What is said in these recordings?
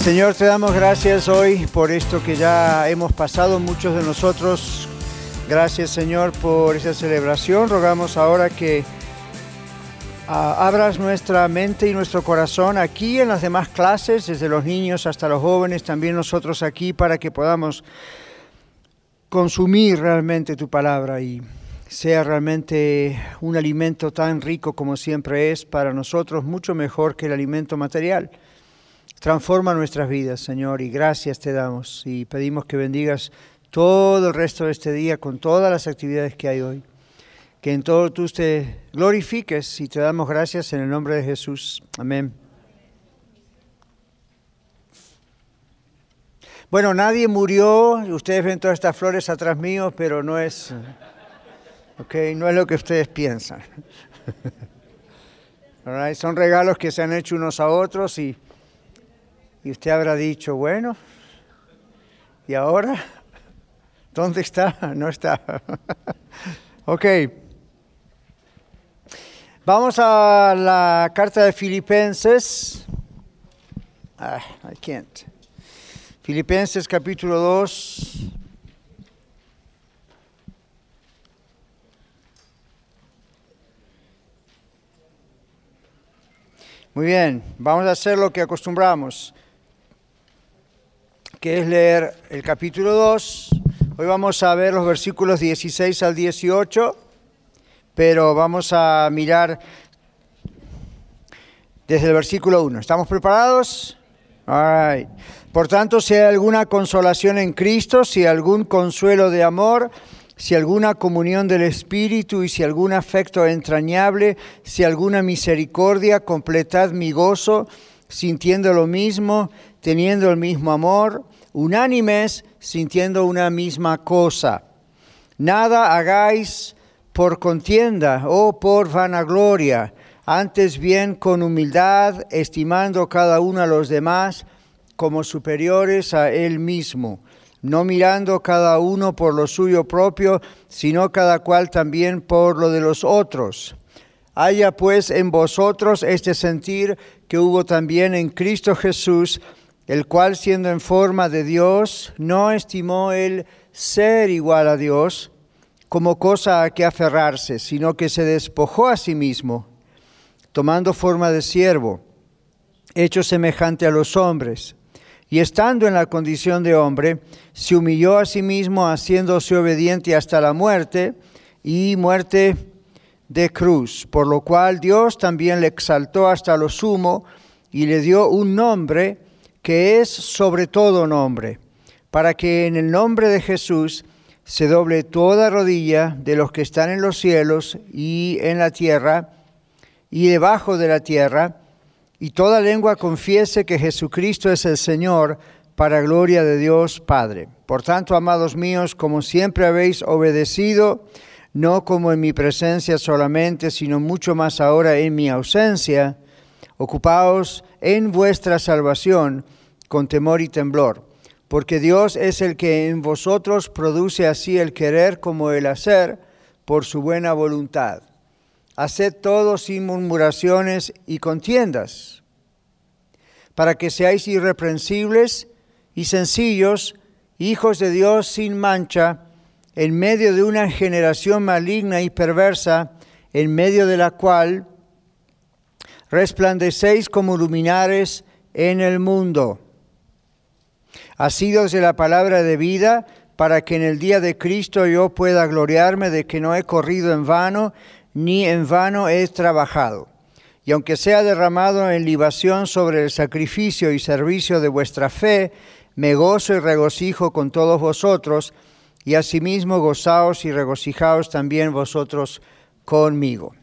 Señor, te damos gracias hoy por esto que ya hemos pasado muchos de nosotros. Gracias, Señor, por esa celebración. Rogamos ahora que ah, abras nuestra mente y nuestro corazón aquí en las demás clases, desde los niños hasta los jóvenes, también nosotros aquí, para que podamos consumir realmente tu palabra y sea realmente un alimento tan rico como siempre es para nosotros, mucho mejor que el alimento material. Transforma nuestras vidas, Señor, y gracias te damos y pedimos que bendigas todo el resto de este día con todas las actividades que hay hoy. Que en todo tú te glorifiques y te damos gracias en el nombre de Jesús. Amén. Bueno, nadie murió, ustedes ven todas estas flores atrás mío, pero no es, okay, no es lo que ustedes piensan. Son regalos que se han hecho unos a otros y y usted habrá dicho, bueno, ¿y ahora? ¿Dónde está? No está. ok. Vamos a la carta de Filipenses. Ah, I can't. Filipenses capítulo 2. Muy bien, vamos a hacer lo que acostumbramos que es leer el capítulo 2. Hoy vamos a ver los versículos 16 al 18, pero vamos a mirar desde el versículo 1. ¿Estamos preparados? Por tanto, si hay alguna consolación en Cristo, si algún consuelo de amor, si alguna comunión del Espíritu y si algún afecto entrañable, si alguna misericordia, completad mi gozo, sintiendo lo mismo, teniendo el mismo amor, unánimes, sintiendo una misma cosa. Nada hagáis por contienda o por vanagloria, antes bien con humildad, estimando cada uno a los demás como superiores a él mismo, no mirando cada uno por lo suyo propio, sino cada cual también por lo de los otros. Haya pues en vosotros este sentir que hubo también en Cristo Jesús, el cual siendo en forma de Dios, no estimó el ser igual a Dios como cosa a que aferrarse, sino que se despojó a sí mismo, tomando forma de siervo, hecho semejante a los hombres, y estando en la condición de hombre, se humilló a sí mismo, haciéndose obediente hasta la muerte, y muerte de cruz, por lo cual Dios también le exaltó hasta lo sumo y le dio un nombre que es sobre todo nombre, para que en el nombre de Jesús se doble toda rodilla de los que están en los cielos y en la tierra y debajo de la tierra, y toda lengua confiese que Jesucristo es el Señor, para gloria de Dios Padre. Por tanto, amados míos, como siempre habéis obedecido, no como en mi presencia solamente, sino mucho más ahora en mi ausencia, ocupaos en vuestra salvación, con temor y temblor, porque Dios es el que en vosotros produce así el querer como el hacer por su buena voluntad. Haced todo sin murmuraciones y contiendas, para que seáis irreprensibles y sencillos, hijos de Dios sin mancha, en medio de una generación maligna y perversa, en medio de la cual resplandecéis como luminares en el mundo sido de la palabra de vida, para que en el día de Cristo yo pueda gloriarme de que no he corrido en vano, ni en vano he trabajado. Y aunque sea derramado en libación sobre el sacrificio y servicio de vuestra fe, me gozo y regocijo con todos vosotros, y asimismo gozaos y regocijaos también vosotros conmigo.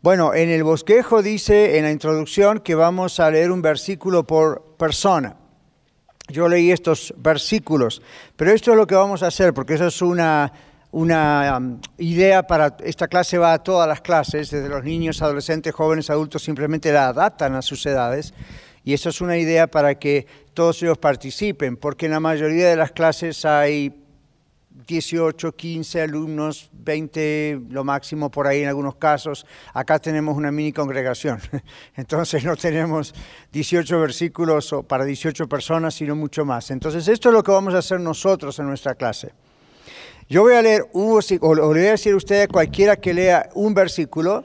Bueno, en el bosquejo dice en la introducción que vamos a leer un versículo por persona. Yo leí estos versículos, pero esto es lo que vamos a hacer, porque eso es una, una um, idea para, esta clase va a todas las clases, desde los niños, adolescentes, jóvenes, adultos, simplemente la adaptan a sus edades. Y eso es una idea para que todos ellos participen, porque en la mayoría de las clases hay 18, 15 alumnos, 20 lo máximo por ahí en algunos casos. Acá tenemos una mini congregación, entonces no tenemos 18 versículos para 18 personas, sino mucho más. Entonces esto es lo que vamos a hacer nosotros en nuestra clase. Yo voy a leer o le voy a decir a usted cualquiera que lea un versículo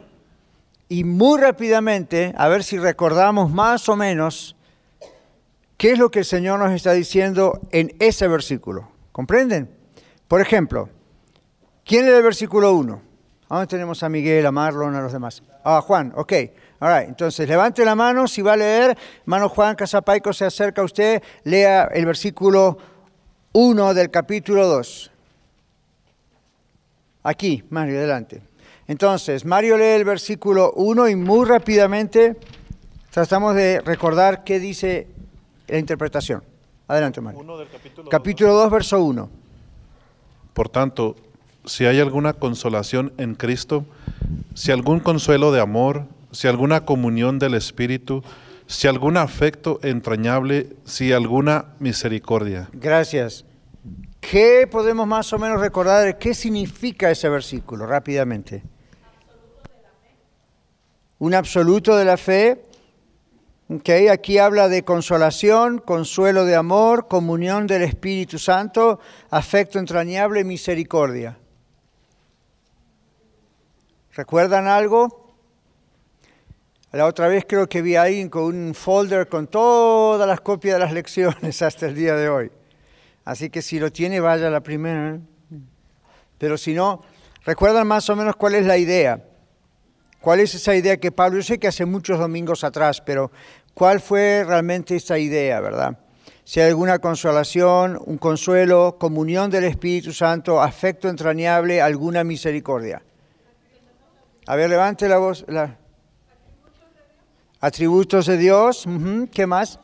y muy rápidamente, a ver si recordamos más o menos qué es lo que el Señor nos está diciendo en ese versículo. ¿Comprenden? Por ejemplo, ¿quién lee el versículo 1? ¿Dónde tenemos a Miguel, a Marlon, a los demás? Ah, Juan, ok. All Entonces, levante la mano si va a leer. Mano Juan Casapaico se acerca a usted, lea el versículo 1 del capítulo 2. Aquí, Mario, adelante. Entonces, Mario lee el versículo 1 y muy rápidamente tratamos de recordar qué dice la interpretación. Adelante, Mario. capítulo, capítulo 2, verso 1. Por tanto, si hay alguna consolación en Cristo, si algún consuelo de amor, si alguna comunión del Espíritu, si algún afecto entrañable, si alguna misericordia. Gracias. ¿Qué podemos más o menos recordar? ¿Qué significa ese versículo rápidamente? Un absoluto de la fe. Okay, aquí habla de consolación, consuelo de amor, comunión del Espíritu Santo, afecto entrañable, misericordia. ¿Recuerdan algo? La otra vez creo que vi a alguien con un folder con todas las copias de las lecciones hasta el día de hoy. Así que si lo tiene, vaya la primera. Pero si no, ¿recuerdan más o menos cuál es la idea? ¿Cuál es esa idea que Pablo, yo sé que hace muchos domingos atrás, pero ¿cuál fue realmente esa idea, verdad? Si hay alguna consolación, un consuelo, comunión del Espíritu Santo, afecto entrañable, alguna misericordia. A ver, levante la voz. Atributos de Dios. ¿Qué más?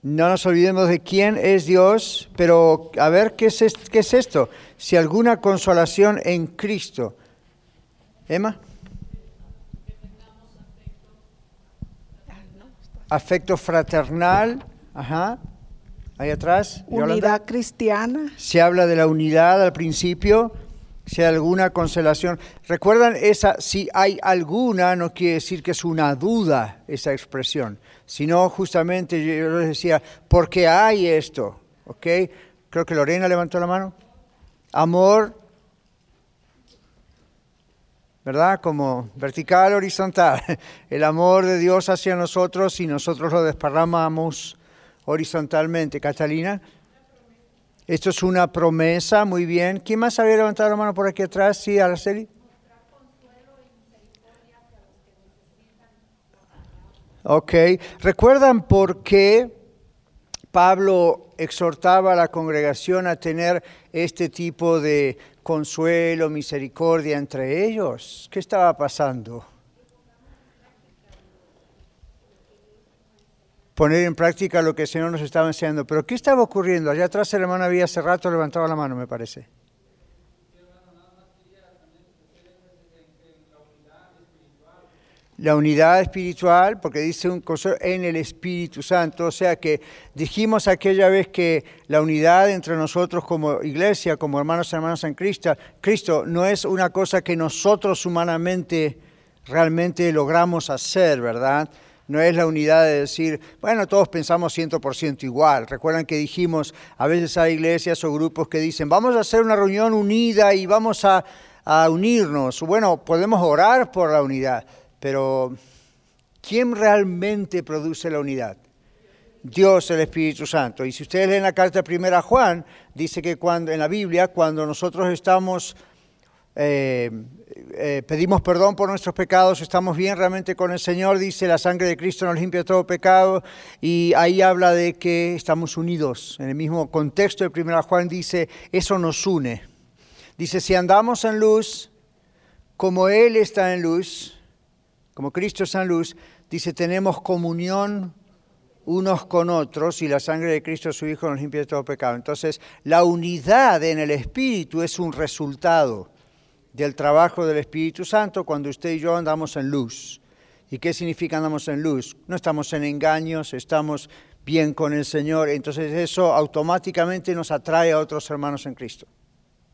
No nos olvidemos de quién es Dios, pero a ver, ¿qué es, qué es esto? Si alguna consolación en Cristo. Emma. Afecto fraternal, ajá, ahí atrás. Unidad cristiana. Se habla de la unidad al principio, si hay alguna consolación. ¿Recuerdan esa? Si hay alguna, no quiere decir que es una duda esa expresión, sino justamente yo les decía, ¿por qué hay esto? ¿Ok? Creo que Lorena levantó la mano. Amor ¿verdad? Como vertical, horizontal. El amor de Dios hacia nosotros y nosotros lo desparramamos horizontalmente. Catalina. Esto es una promesa, muy bien. ¿Quién más había levantado la mano por aquí atrás? Sí, Araceli. Ok. ¿Recuerdan por qué Pablo exhortaba a la congregación a tener este tipo de consuelo, misericordia entre ellos. ¿Qué estaba pasando? Poner en práctica lo que el Señor nos estaba enseñando. Pero ¿qué estaba ocurriendo? Allá atrás el hermano había hace rato levantado la mano, me parece. La unidad espiritual, porque dice un consuelo en el Espíritu Santo, o sea que dijimos aquella vez que la unidad entre nosotros como iglesia, como hermanos y hermanas en Cristo, Cristo no es una cosa que nosotros humanamente realmente logramos hacer, ¿verdad? No es la unidad de decir, bueno, todos pensamos 100% igual. Recuerdan que dijimos, a veces hay iglesias o grupos que dicen, vamos a hacer una reunión unida y vamos a, a unirnos. Bueno, podemos orar por la unidad pero ¿quién realmente produce la unidad? Dios, el Espíritu Santo. Y si ustedes leen la carta primera a Juan, dice que cuando en la Biblia, cuando nosotros estamos, eh, eh, pedimos perdón por nuestros pecados, estamos bien realmente con el Señor, dice la sangre de Cristo nos limpia todo pecado, y ahí habla de que estamos unidos. En el mismo contexto de primera Juan dice, eso nos une. Dice, si andamos en luz, como Él está en luz, como Cristo es en luz, dice, tenemos comunión unos con otros y la sangre de Cristo su Hijo nos limpia de todo pecado. Entonces, la unidad en el Espíritu es un resultado del trabajo del Espíritu Santo cuando usted y yo andamos en luz. ¿Y qué significa andamos en luz? No estamos en engaños, estamos bien con el Señor. Entonces eso automáticamente nos atrae a otros hermanos en Cristo.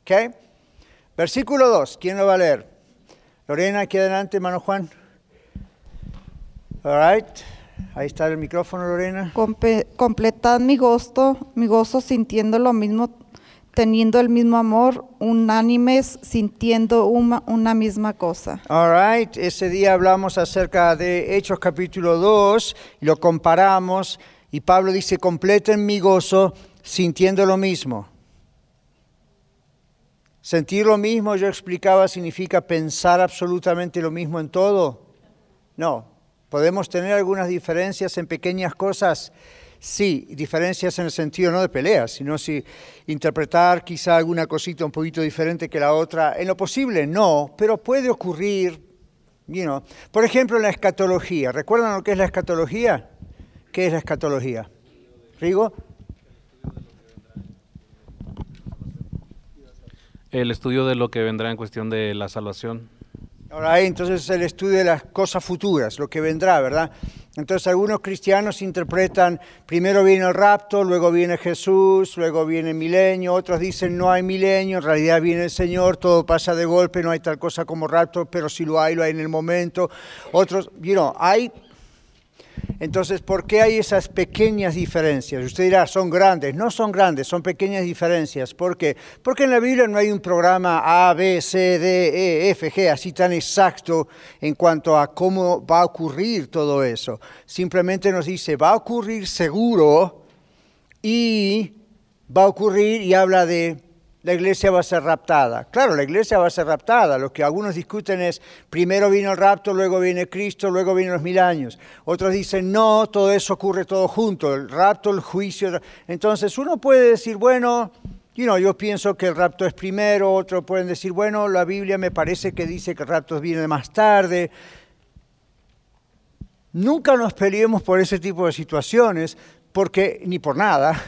¿Ok? Versículo 2, ¿quién lo va a leer? Lorena, aquí adelante, hermano Juan. All right. Ahí está el micrófono, Lorena. completad mi gozo, mi gozo sintiendo lo mismo, teniendo el mismo amor, unánimes, sintiendo una, una misma cosa. All right. Ese día hablamos acerca de Hechos capítulo 2 y lo comparamos y Pablo dice, completen mi gozo sintiendo lo mismo. Sentir lo mismo, yo explicaba, significa pensar absolutamente lo mismo en todo. No, podemos tener algunas diferencias en pequeñas cosas, sí, diferencias en el sentido no de peleas, sino si interpretar quizá alguna cosita un poquito diferente que la otra, en lo posible no, pero puede ocurrir, you por ejemplo la escatología, ¿recuerdan lo que es la escatología? ¿Qué es la escatología? ¿Rigo? El estudio de lo que vendrá en cuestión de la salvación. Ahora, entonces el estudio de las cosas futuras, lo que vendrá, ¿verdad? Entonces algunos cristianos interpretan, primero viene el rapto, luego viene Jesús, luego viene el milenio, otros dicen no hay milenio, en realidad viene el Señor, todo pasa de golpe, no hay tal cosa como rapto, pero si lo hay, lo hay en el momento. Otros, you know, hay entonces, ¿por qué hay esas pequeñas diferencias? Usted dirá, son grandes. No son grandes, son pequeñas diferencias. ¿Por qué? Porque en la Biblia no hay un programa A, B, C, D, E, F, G, así tan exacto en cuanto a cómo va a ocurrir todo eso. Simplemente nos dice, va a ocurrir seguro y va a ocurrir y habla de la iglesia va a ser raptada. Claro, la iglesia va a ser raptada. Lo que algunos discuten es, primero vino el rapto, luego viene Cristo, luego vienen los mil años. Otros dicen, no, todo eso ocurre todo junto, el rapto, el juicio. Entonces uno puede decir, bueno, yo pienso que el rapto es primero, otros pueden decir, bueno, la Biblia me parece que dice que el rapto viene más tarde. Nunca nos peleemos por ese tipo de situaciones, porque ni por nada,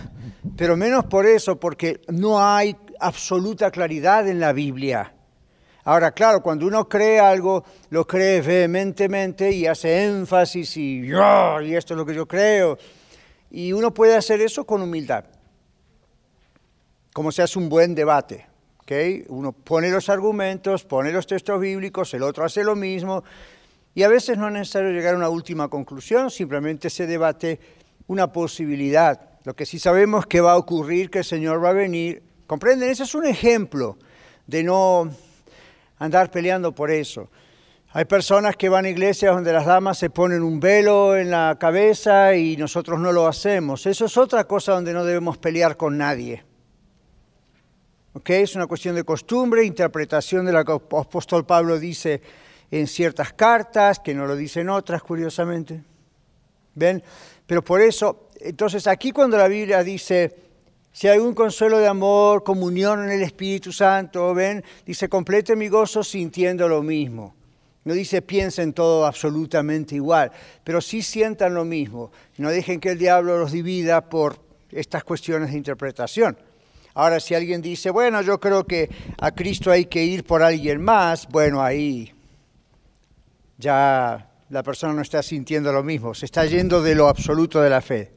pero menos por eso, porque no hay absoluta claridad en la Biblia. Ahora, claro, cuando uno cree algo, lo cree vehementemente y hace énfasis y, y esto es lo que yo creo. Y uno puede hacer eso con humildad, como se hace un buen debate. ¿okay? Uno pone los argumentos, pone los textos bíblicos, el otro hace lo mismo. Y a veces no es necesario llegar a una última conclusión, simplemente se debate una posibilidad. Lo que sí sabemos que va a ocurrir, que el Señor va a venir ¿Comprenden? Ese es un ejemplo de no andar peleando por eso. Hay personas que van a iglesias donde las damas se ponen un velo en la cabeza y nosotros no lo hacemos. Eso es otra cosa donde no debemos pelear con nadie. ¿Ok? Es una cuestión de costumbre, interpretación de lo que el apóstol Pablo dice en ciertas cartas, que no lo dicen otras, curiosamente. ¿Ven? Pero por eso, entonces aquí cuando la Biblia dice, si hay un consuelo de amor, comunión en el Espíritu Santo, ven, dice, complete mi gozo sintiendo lo mismo. No dice piensen todo absolutamente igual, pero sí sientan lo mismo. No dejen que el diablo los divida por estas cuestiones de interpretación. Ahora, si alguien dice, bueno, yo creo que a Cristo hay que ir por alguien más, bueno, ahí ya la persona no está sintiendo lo mismo, se está yendo de lo absoluto de la fe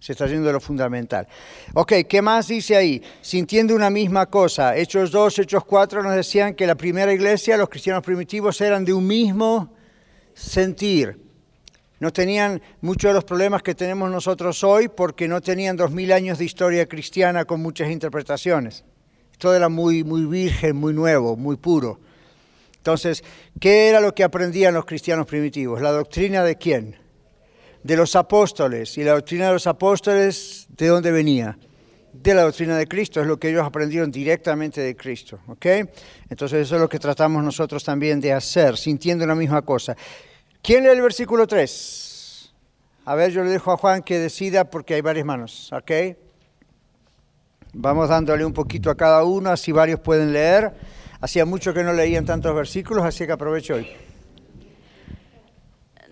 se está yendo de lo fundamental. Ok, ¿qué más dice ahí? Sintiendo una misma cosa. Hechos 2, Hechos 4 nos decían que la primera iglesia, los cristianos primitivos, eran de un mismo sentir. No tenían muchos de los problemas que tenemos nosotros hoy porque no tenían dos mil años de historia cristiana con muchas interpretaciones. Todo era muy, muy virgen, muy nuevo, muy puro. Entonces, ¿qué era lo que aprendían los cristianos primitivos? ¿La doctrina de quién? De los apóstoles. ¿Y la doctrina de los apóstoles de dónde venía? De la doctrina de Cristo, es lo que ellos aprendieron directamente de Cristo. ¿ok? Entonces eso es lo que tratamos nosotros también de hacer, sintiendo la misma cosa. ¿Quién lee el versículo 3? A ver, yo le dejo a Juan que decida porque hay varias manos. ¿ok? Vamos dándole un poquito a cada uno, así varios pueden leer. Hacía mucho que no leían tantos versículos, así que aprovecho hoy.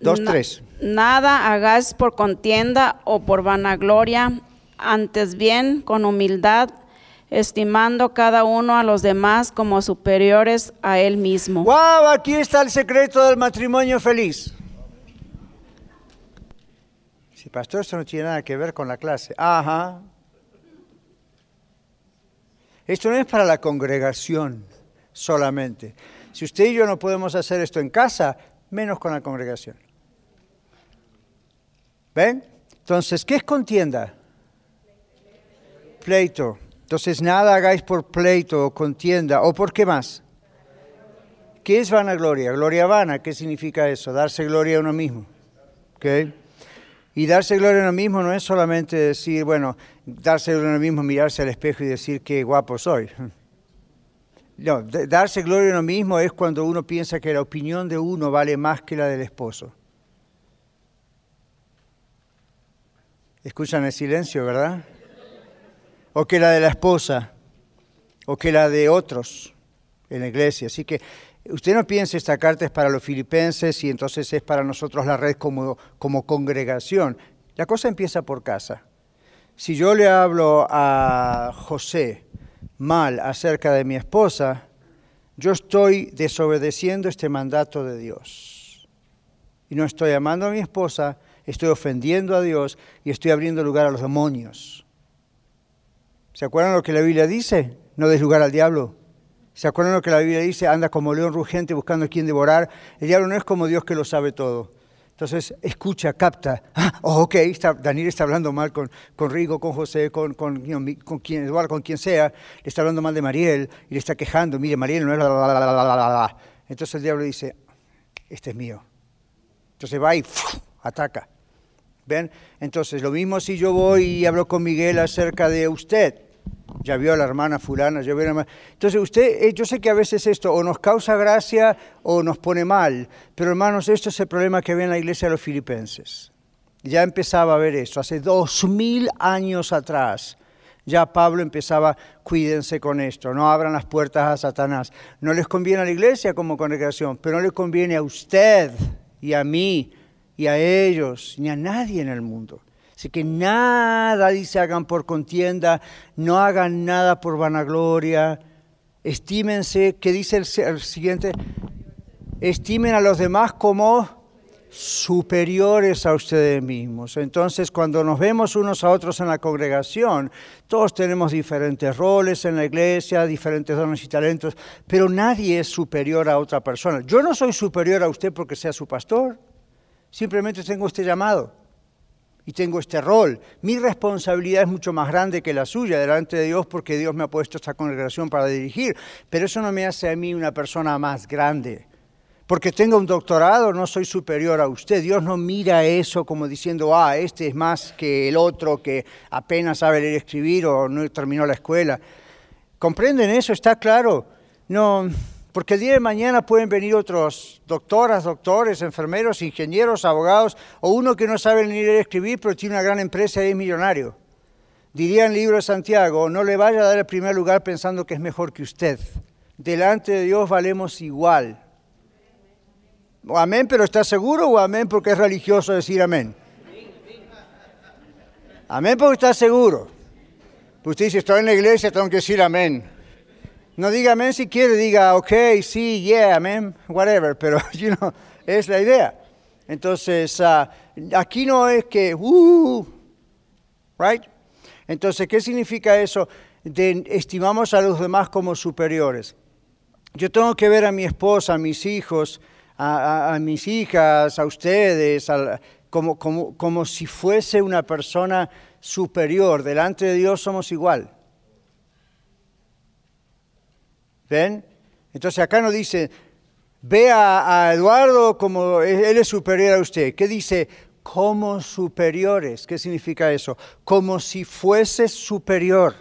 Dos, Na- tres. Nada hagáis por contienda o por vanagloria, antes bien con humildad, estimando cada uno a los demás como superiores a él mismo. ¡Wow! Aquí está el secreto del matrimonio feliz. Sí, pastor, esto no tiene nada que ver con la clase. Ajá. Esto no es para la congregación solamente. Si usted y yo no podemos hacer esto en casa, menos con la congregación. ¿Ven? Entonces, ¿qué es contienda? Pleito. Entonces, nada hagáis por pleito o contienda. ¿O por qué más? ¿Qué es vanagloria? Gloria vana, ¿qué significa eso? Darse gloria a uno mismo. ¿Ok? Y darse gloria a uno mismo no es solamente decir, bueno, darse gloria a uno mismo, mirarse al espejo y decir qué guapo soy. No, darse gloria a uno mismo es cuando uno piensa que la opinión de uno vale más que la del esposo. Escuchan el silencio, ¿verdad? O que la de la esposa, o que la de otros en la iglesia. Así que usted no piense esta carta es para los filipenses y entonces es para nosotros la red como, como congregación. La cosa empieza por casa. Si yo le hablo a José mal acerca de mi esposa, yo estoy desobedeciendo este mandato de Dios. Y no estoy amando a mi esposa, estoy ofendiendo a Dios y estoy abriendo lugar a los demonios. ¿Se acuerdan lo que la Biblia dice? No des lugar al diablo. ¿Se acuerdan lo que la Biblia dice? Anda como león rugente buscando a quien devorar. El diablo no es como Dios que lo sabe todo. Entonces, escucha, capta. Ah, oh, ok, está, Daniel está hablando mal con, con Rigo, con José, con, con, con quien, Eduardo, con quien sea. Le está hablando mal de Mariel y le está quejando. Mire, Mariel no es la, la, la, la, la, la, la". Entonces el diablo dice, este es mío. Entonces va y. ataca. ¿Ven? Entonces, lo mismo si yo voy y hablo con Miguel acerca de usted. Ya vio a la hermana fulana, ya vio. Entonces, usted, eh, yo sé que a veces esto o nos causa gracia o nos pone mal, pero hermanos, esto es el problema que ve en la iglesia de los filipenses. Ya empezaba a ver esto, hace dos mil años atrás. Ya Pablo empezaba, cuídense con esto, no abran las puertas a Satanás. No les conviene a la iglesia como congregación, pero no le conviene a usted y a mí y a ellos, ni a nadie en el mundo. Así que nada, dice, hagan por contienda, no hagan nada por vanagloria, estímense, ¿qué dice el, el siguiente? Estimen a los demás como superiores a ustedes mismos. Entonces, cuando nos vemos unos a otros en la congregación, todos tenemos diferentes roles en la iglesia, diferentes dones y talentos, pero nadie es superior a otra persona. Yo no soy superior a usted porque sea su pastor, simplemente tengo este llamado y tengo este rol. Mi responsabilidad es mucho más grande que la suya delante de Dios porque Dios me ha puesto esta congregación para dirigir, pero eso no me hace a mí una persona más grande. Porque tenga un doctorado no soy superior a usted. Dios no mira eso como diciendo, ah, este es más que el otro que apenas sabe leer y escribir o no terminó la escuela. ¿Comprenden eso? ¿Está claro? No, porque el día de mañana pueden venir otros doctoras, doctores, enfermeros, ingenieros, abogados, o uno que no sabe ni leer y escribir, pero tiene una gran empresa y es millonario. Diría en el libro de Santiago, no le vaya a dar el primer lugar pensando que es mejor que usted. Delante de Dios valemos igual. O amén, pero ¿está seguro o amén porque es religioso decir amén? Amén porque está seguro. Usted dice, estoy en la iglesia, tengo que decir amén. No diga amén si quiere, diga ok, sí, yeah, amén, whatever, pero you know, es la idea. Entonces, ah, aquí no es que, uh, right? Entonces, ¿qué significa eso? De estimamos a los demás como superiores. Yo tengo que ver a mi esposa, a mis hijos, a, mis hijas, a ustedes, como, como, como si fuese una persona superior. Delante de Dios somos igual. ¿Ven? Entonces acá no dice, ve a, a Eduardo como él es superior a usted. ¿Qué dice? Como superiores. ¿Qué significa eso? Como si fuese superior.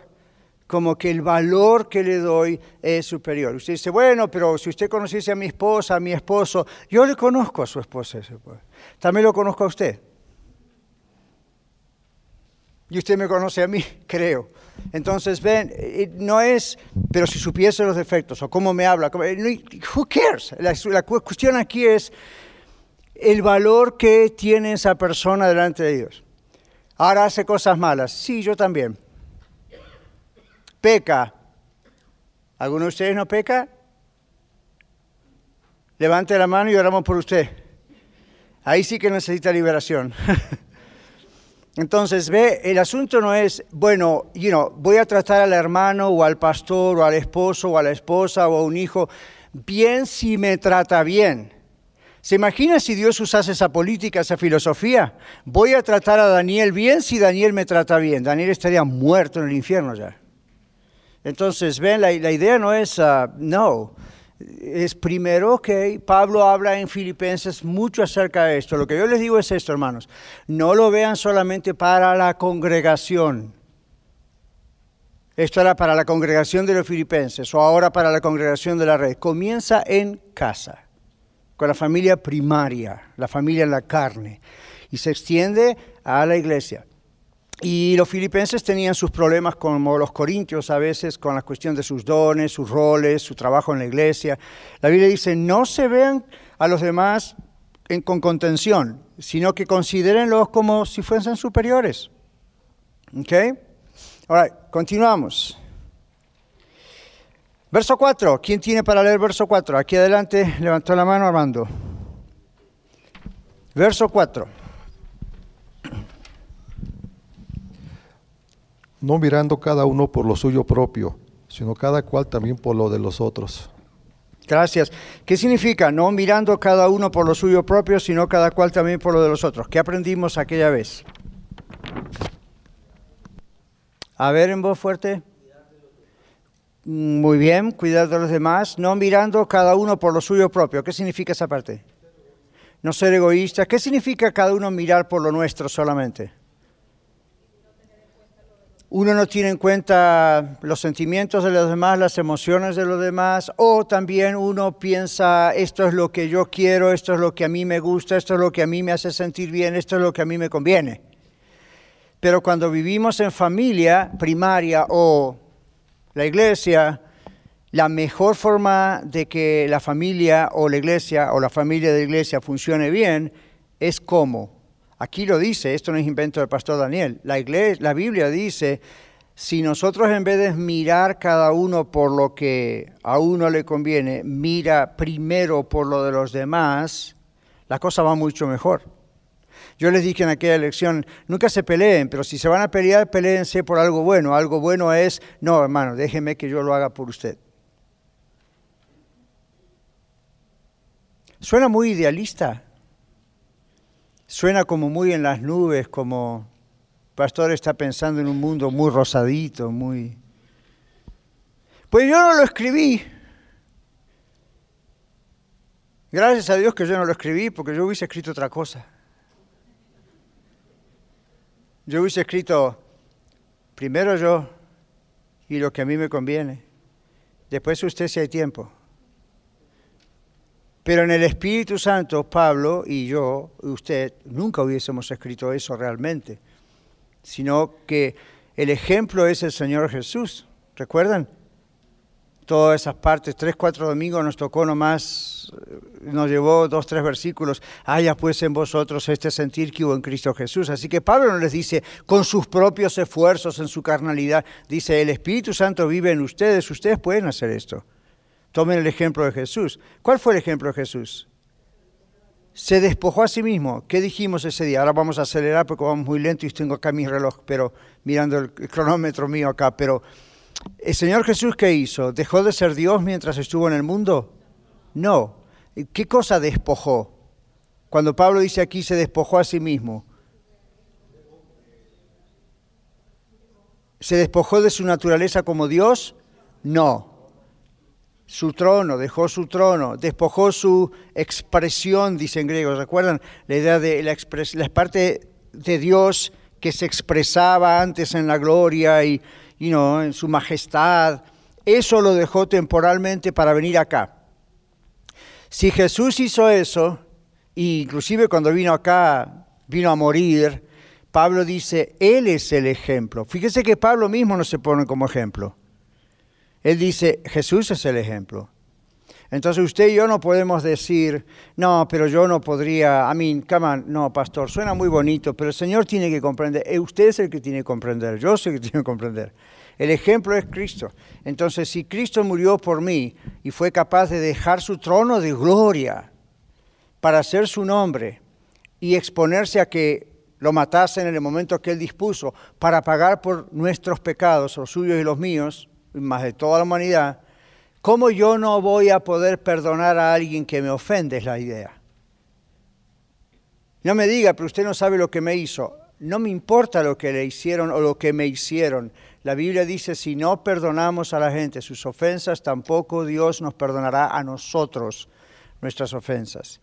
Como que el valor que le doy es superior. Usted dice, bueno, pero si usted conociese a mi esposa, a mi esposo, yo le conozco a su esposa. También lo conozco a usted. Y usted me conoce a mí, creo. Entonces, ven, eh, no es, pero si supiese los defectos o cómo me habla, cómo- eh, who cares? La, la cu- cuestión aquí es, el valor que tiene esa persona delante de Dios. Ahora hace cosas malas. Sí, yo también. Peca. ¿Alguno de ustedes no peca? Levante la mano y oramos por usted. Ahí sí que necesita liberación. Entonces, ve, el asunto no es, bueno, you know, voy a tratar al hermano o al pastor o al esposo o a la esposa o a un hijo bien si me trata bien. ¿Se imagina si Dios usase esa política, esa filosofía? Voy a tratar a Daniel bien si Daniel me trata bien. Daniel estaría muerto en el infierno ya. Entonces, ven, la, idea no es, uh, no, es primero que Pablo habla en Filipenses mucho acerca de esto. Lo que yo les digo es esto, hermanos. No lo vean solamente para la congregación. Esto era para la congregación de los filipenses o ahora para la congregación de la red. Comienza en casa, con la familia primaria, la familia en la carne, y se extiende a la iglesia. Y los filipenses tenían sus problemas como los corintios a veces con la cuestión de sus dones, sus roles, su trabajo en la iglesia. La Biblia dice, no se vean a los demás con contención, sino que considérenlos como si fuesen superiores. ¿Ok? Ahora, continuamos. Verso 4. ¿Quién tiene para leer verso 4? Aquí adelante levantó la mano Armando. Verso 4. No mirando cada uno por lo suyo propio, sino cada cual también por lo de los otros. Gracias. ¿Qué significa? No mirando cada uno por lo suyo propio, sino cada cual también por lo de los otros. ¿Qué aprendimos aquella vez? A ver, en voz fuerte. Muy bien, cuidar de los demás. No mirando cada uno por lo suyo propio. ¿Qué significa esa parte? No ser egoísta. ¿Qué significa cada uno mirar por lo nuestro solamente? Uno no tiene en cuenta los sentimientos de los demás, las emociones de los demás, o también uno piensa, esto es lo que yo quiero, esto es lo que a mí me gusta, esto es lo que a mí me hace sentir bien, esto es lo que a mí me conviene. Pero cuando vivimos en familia primaria o la iglesia, la mejor forma de que la familia o la iglesia o la familia de la iglesia funcione bien es cómo Aquí lo dice, esto no es invento del pastor Daniel. La, iglesia, la Biblia dice, si nosotros en vez de mirar cada uno por lo que a uno le conviene, mira primero por lo de los demás, la cosa va mucho mejor. Yo les dije en aquella elección, nunca se peleen, pero si se van a pelear, peleense por algo bueno. Algo bueno es, no, hermano, déjeme que yo lo haga por usted. Suena muy idealista, Suena como muy en las nubes, como el pastor está pensando en un mundo muy rosadito, muy... Pues yo no lo escribí. Gracias a Dios que yo no lo escribí, porque yo hubiese escrito otra cosa. Yo hubiese escrito primero yo y lo que a mí me conviene. Después usted si hay tiempo. Pero en el Espíritu Santo, Pablo y yo, usted, nunca hubiésemos escrito eso realmente, sino que el ejemplo es el Señor Jesús. ¿Recuerdan? Todas esas partes, tres, cuatro domingos nos tocó nomás, eh, nos llevó dos, tres versículos, haya pues en vosotros este sentir que hubo en Cristo Jesús. Así que Pablo no les dice con sus propios esfuerzos en su carnalidad, dice el Espíritu Santo vive en ustedes, ustedes pueden hacer esto. Tomen el ejemplo de Jesús. ¿Cuál fue el ejemplo de Jesús? Se despojó a sí mismo. ¿Qué dijimos ese día? Ahora vamos a acelerar porque vamos muy lento y tengo acá mi reloj, pero mirando el cronómetro mío acá. Pero el Señor Jesús, ¿qué hizo? ¿Dejó de ser Dios mientras estuvo en el mundo? No. ¿Qué cosa despojó? Cuando Pablo dice aquí se despojó a sí mismo. ¿Se despojó de su naturaleza como Dios? No su trono, dejó su trono, despojó su expresión, dice en griego. ¿Recuerdan la idea de la, la parte de Dios que se expresaba antes en la gloria y en su majestad? Eso lo dejó temporalmente para venir acá. Si Jesús hizo eso, e inclusive cuando vino acá, vino a morir, Pablo dice, Él es el ejemplo. Fíjese que Pablo mismo no se pone como ejemplo. Él dice, Jesús es el ejemplo. Entonces usted y yo no podemos decir, no, pero yo no podría, I mean, come on, no, pastor, suena muy bonito, pero el Señor tiene que comprender, Eh, usted es el que tiene que comprender, yo soy el que tiene que comprender. El ejemplo es Cristo. Entonces, si Cristo murió por mí y fue capaz de dejar su trono de gloria para hacer su nombre y exponerse a que lo matasen en el momento que Él dispuso para pagar por nuestros pecados, los suyos y los míos, más de toda la humanidad, ¿cómo yo no voy a poder perdonar a alguien que me ofende? Es la idea. No me diga, pero usted no sabe lo que me hizo. No me importa lo que le hicieron o lo que me hicieron. La Biblia dice, si no perdonamos a la gente sus ofensas, tampoco Dios nos perdonará a nosotros nuestras ofensas.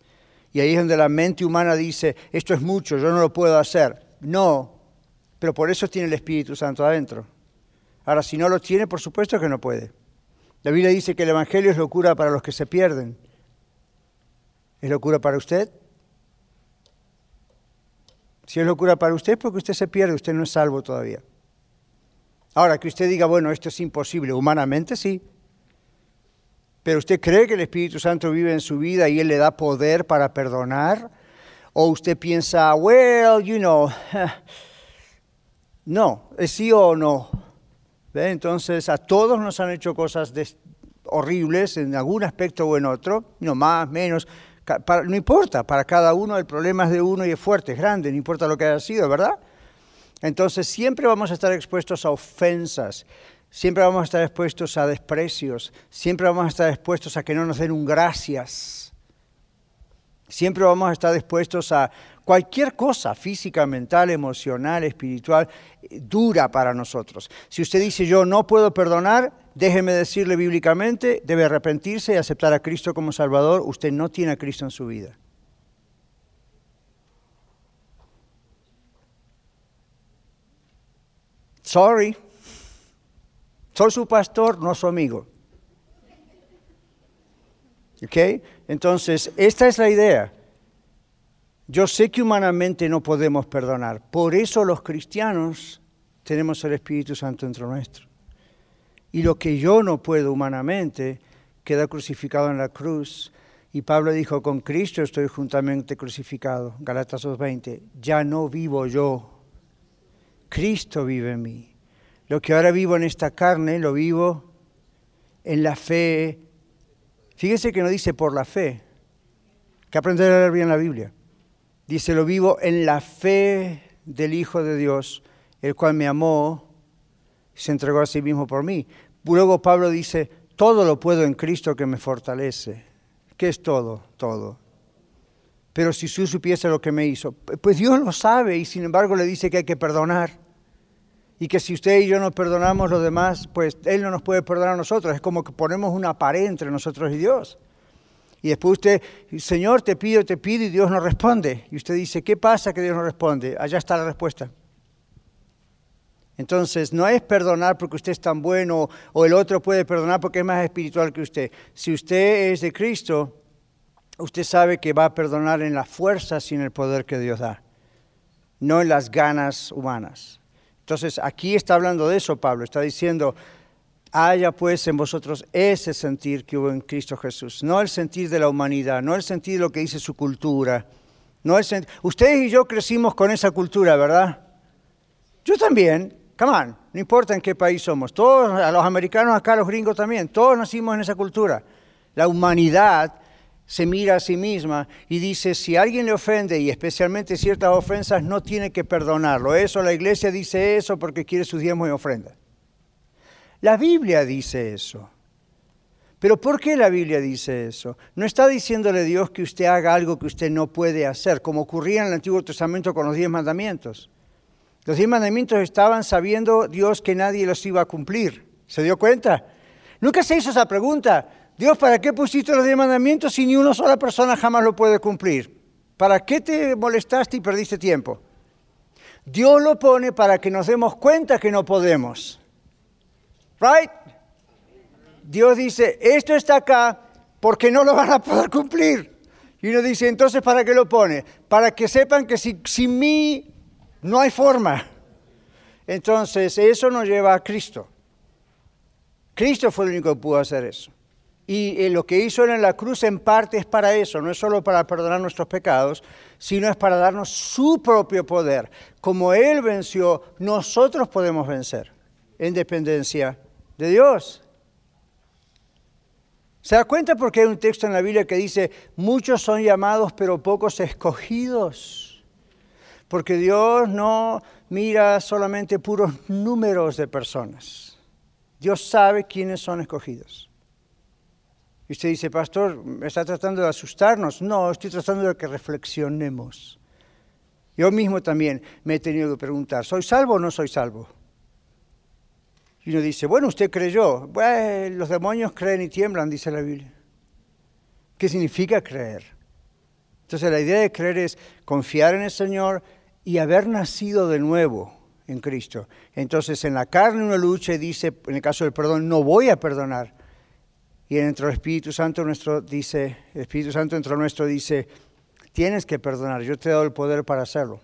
Y ahí es donde la mente humana dice, esto es mucho, yo no lo puedo hacer. No, pero por eso tiene el Espíritu Santo adentro. Ahora, si no lo tiene, por supuesto que no puede. La Biblia dice que el Evangelio es locura para los que se pierden. ¿Es locura para usted? Si es locura para usted, porque usted se pierde, usted no es salvo todavía. Ahora, que usted diga, bueno, esto es imposible, humanamente sí. Pero usted cree que el Espíritu Santo vive en su vida y Él le da poder para perdonar? ¿O usted piensa, well, you know, no, es sí o no? ¿Ve? Entonces, a todos nos han hecho cosas horribles en algún aspecto o en otro, no más, menos, no importa, para cada uno el problema es de uno y es fuerte, es grande, no importa lo que haya sido, ¿verdad? Entonces siempre vamos a estar expuestos a ofensas, siempre vamos a estar expuestos a desprecios, siempre vamos a estar expuestos a que no nos den un gracias, siempre vamos a estar expuestos a cualquier cosa física, mental, emocional, espiritual, eh, dura para nosotros. Si usted dice yo no puedo perdonar, déjeme decirle bíblicamente, debe arrepentirse y aceptar a Cristo como Salvador, usted no tiene a Cristo en su vida. Sorry. Soy su pastor, no su amigo. ¿Ok? Entonces, esta es la idea. Yo sé que humanamente no podemos perdonar. Por eso los cristianos tenemos el Espíritu Santo dentro nuestro. Y lo que yo no puedo humanamente queda crucificado en la cruz. Y Pablo dijo, con Cristo estoy juntamente crucificado. Galatas 2.20. Ya no vivo yo. Cristo vive en mí. Lo que ahora vivo en esta carne, lo vivo en la fe. Fíjese que no dice por la fe. Que aprender a leer bien la Biblia. Dice, lo vivo en la fe del Hijo de Dios, el cual me amó se entregó a sí mismo por mí. Luego Pablo dice, todo lo puedo en Cristo que me fortalece. ¿Qué es todo? Todo. Pero si tú supiese lo que me hizo, pues Dios lo sabe y sin embargo le dice que hay que perdonar. Y que si usted y yo no perdonamos los demás, pues Él no nos puede perdonar a nosotros. Es como que ponemos una pared entre nosotros y Dios. Y después usted, Señor, te pido, te pido y Dios no responde. Y usted dice, ¿qué pasa que Dios no responde? Allá está la respuesta. Entonces, no es perdonar porque usted es tan bueno o el otro puede perdonar porque es más espiritual que usted. Si usted es de Cristo, usted sabe que va a perdonar en la fuerza sin el poder que Dios da, no en las ganas humanas. Entonces, aquí está hablando de eso Pablo, está diciendo, haya pues en vosotros ese sentir que hubo en Cristo Jesús, no el sentir de la humanidad, no el sentir de lo que dice su cultura. No el sent- Ustedes y yo crecimos con esa cultura, ¿verdad? Yo también, come on, no importa en qué país somos, todos, a los americanos acá, los gringos también, todos nacimos en esa cultura. La humanidad se mira a sí misma y dice, si alguien le ofende, y especialmente ciertas ofensas, no tiene que perdonarlo. Eso, la iglesia dice eso porque quiere sus diezmos y ofrendas. La Biblia dice eso. Pero ¿por qué la Biblia dice eso? No está diciéndole Dios que usted haga algo que usted no puede hacer, como ocurría en el Antiguo Testamento con los diez mandamientos. Los diez mandamientos estaban sabiendo Dios que nadie los iba a cumplir. ¿Se dio cuenta? Nunca se hizo esa pregunta. Dios, ¿para qué pusiste los diez mandamientos si ni una sola persona jamás lo puede cumplir? ¿Para qué te molestaste y perdiste tiempo? Dios lo pone para que nos demos cuenta que no podemos. ¿Right? Dios dice, esto está acá porque no lo van a poder cumplir. Y uno dice, entonces, ¿para qué lo pone? Para que sepan que si, sin mí no hay forma. Entonces, eso nos lleva a Cristo. Cristo fue el único que pudo hacer eso. Y eh, lo que hizo en la cruz en parte es para eso, no es solo para perdonar nuestros pecados, sino es para darnos su propio poder. Como Él venció, nosotros podemos vencer en dependencia de Dios. ¿Se da cuenta porque hay un texto en la Biblia que dice, muchos son llamados pero pocos escogidos? Porque Dios no mira solamente puros números de personas. Dios sabe quiénes son escogidos. Y usted dice, pastor, ¿me está tratando de asustarnos? No, estoy tratando de que reflexionemos. Yo mismo también me he tenido que preguntar, ¿soy salvo o no soy salvo? Y uno dice, bueno, usted creyó. Bueno, los demonios creen y tiemblan, dice la Biblia. ¿Qué significa creer? Entonces la idea de creer es confiar en el Señor y haber nacido de nuevo en Cristo. Entonces en la carne uno lucha y dice, en el caso del perdón, no voy a perdonar. Y dentro del Espíritu Santo nuestro dice, el Espíritu Santo dentro nuestro dice, tienes que perdonar, yo te he dado el poder para hacerlo.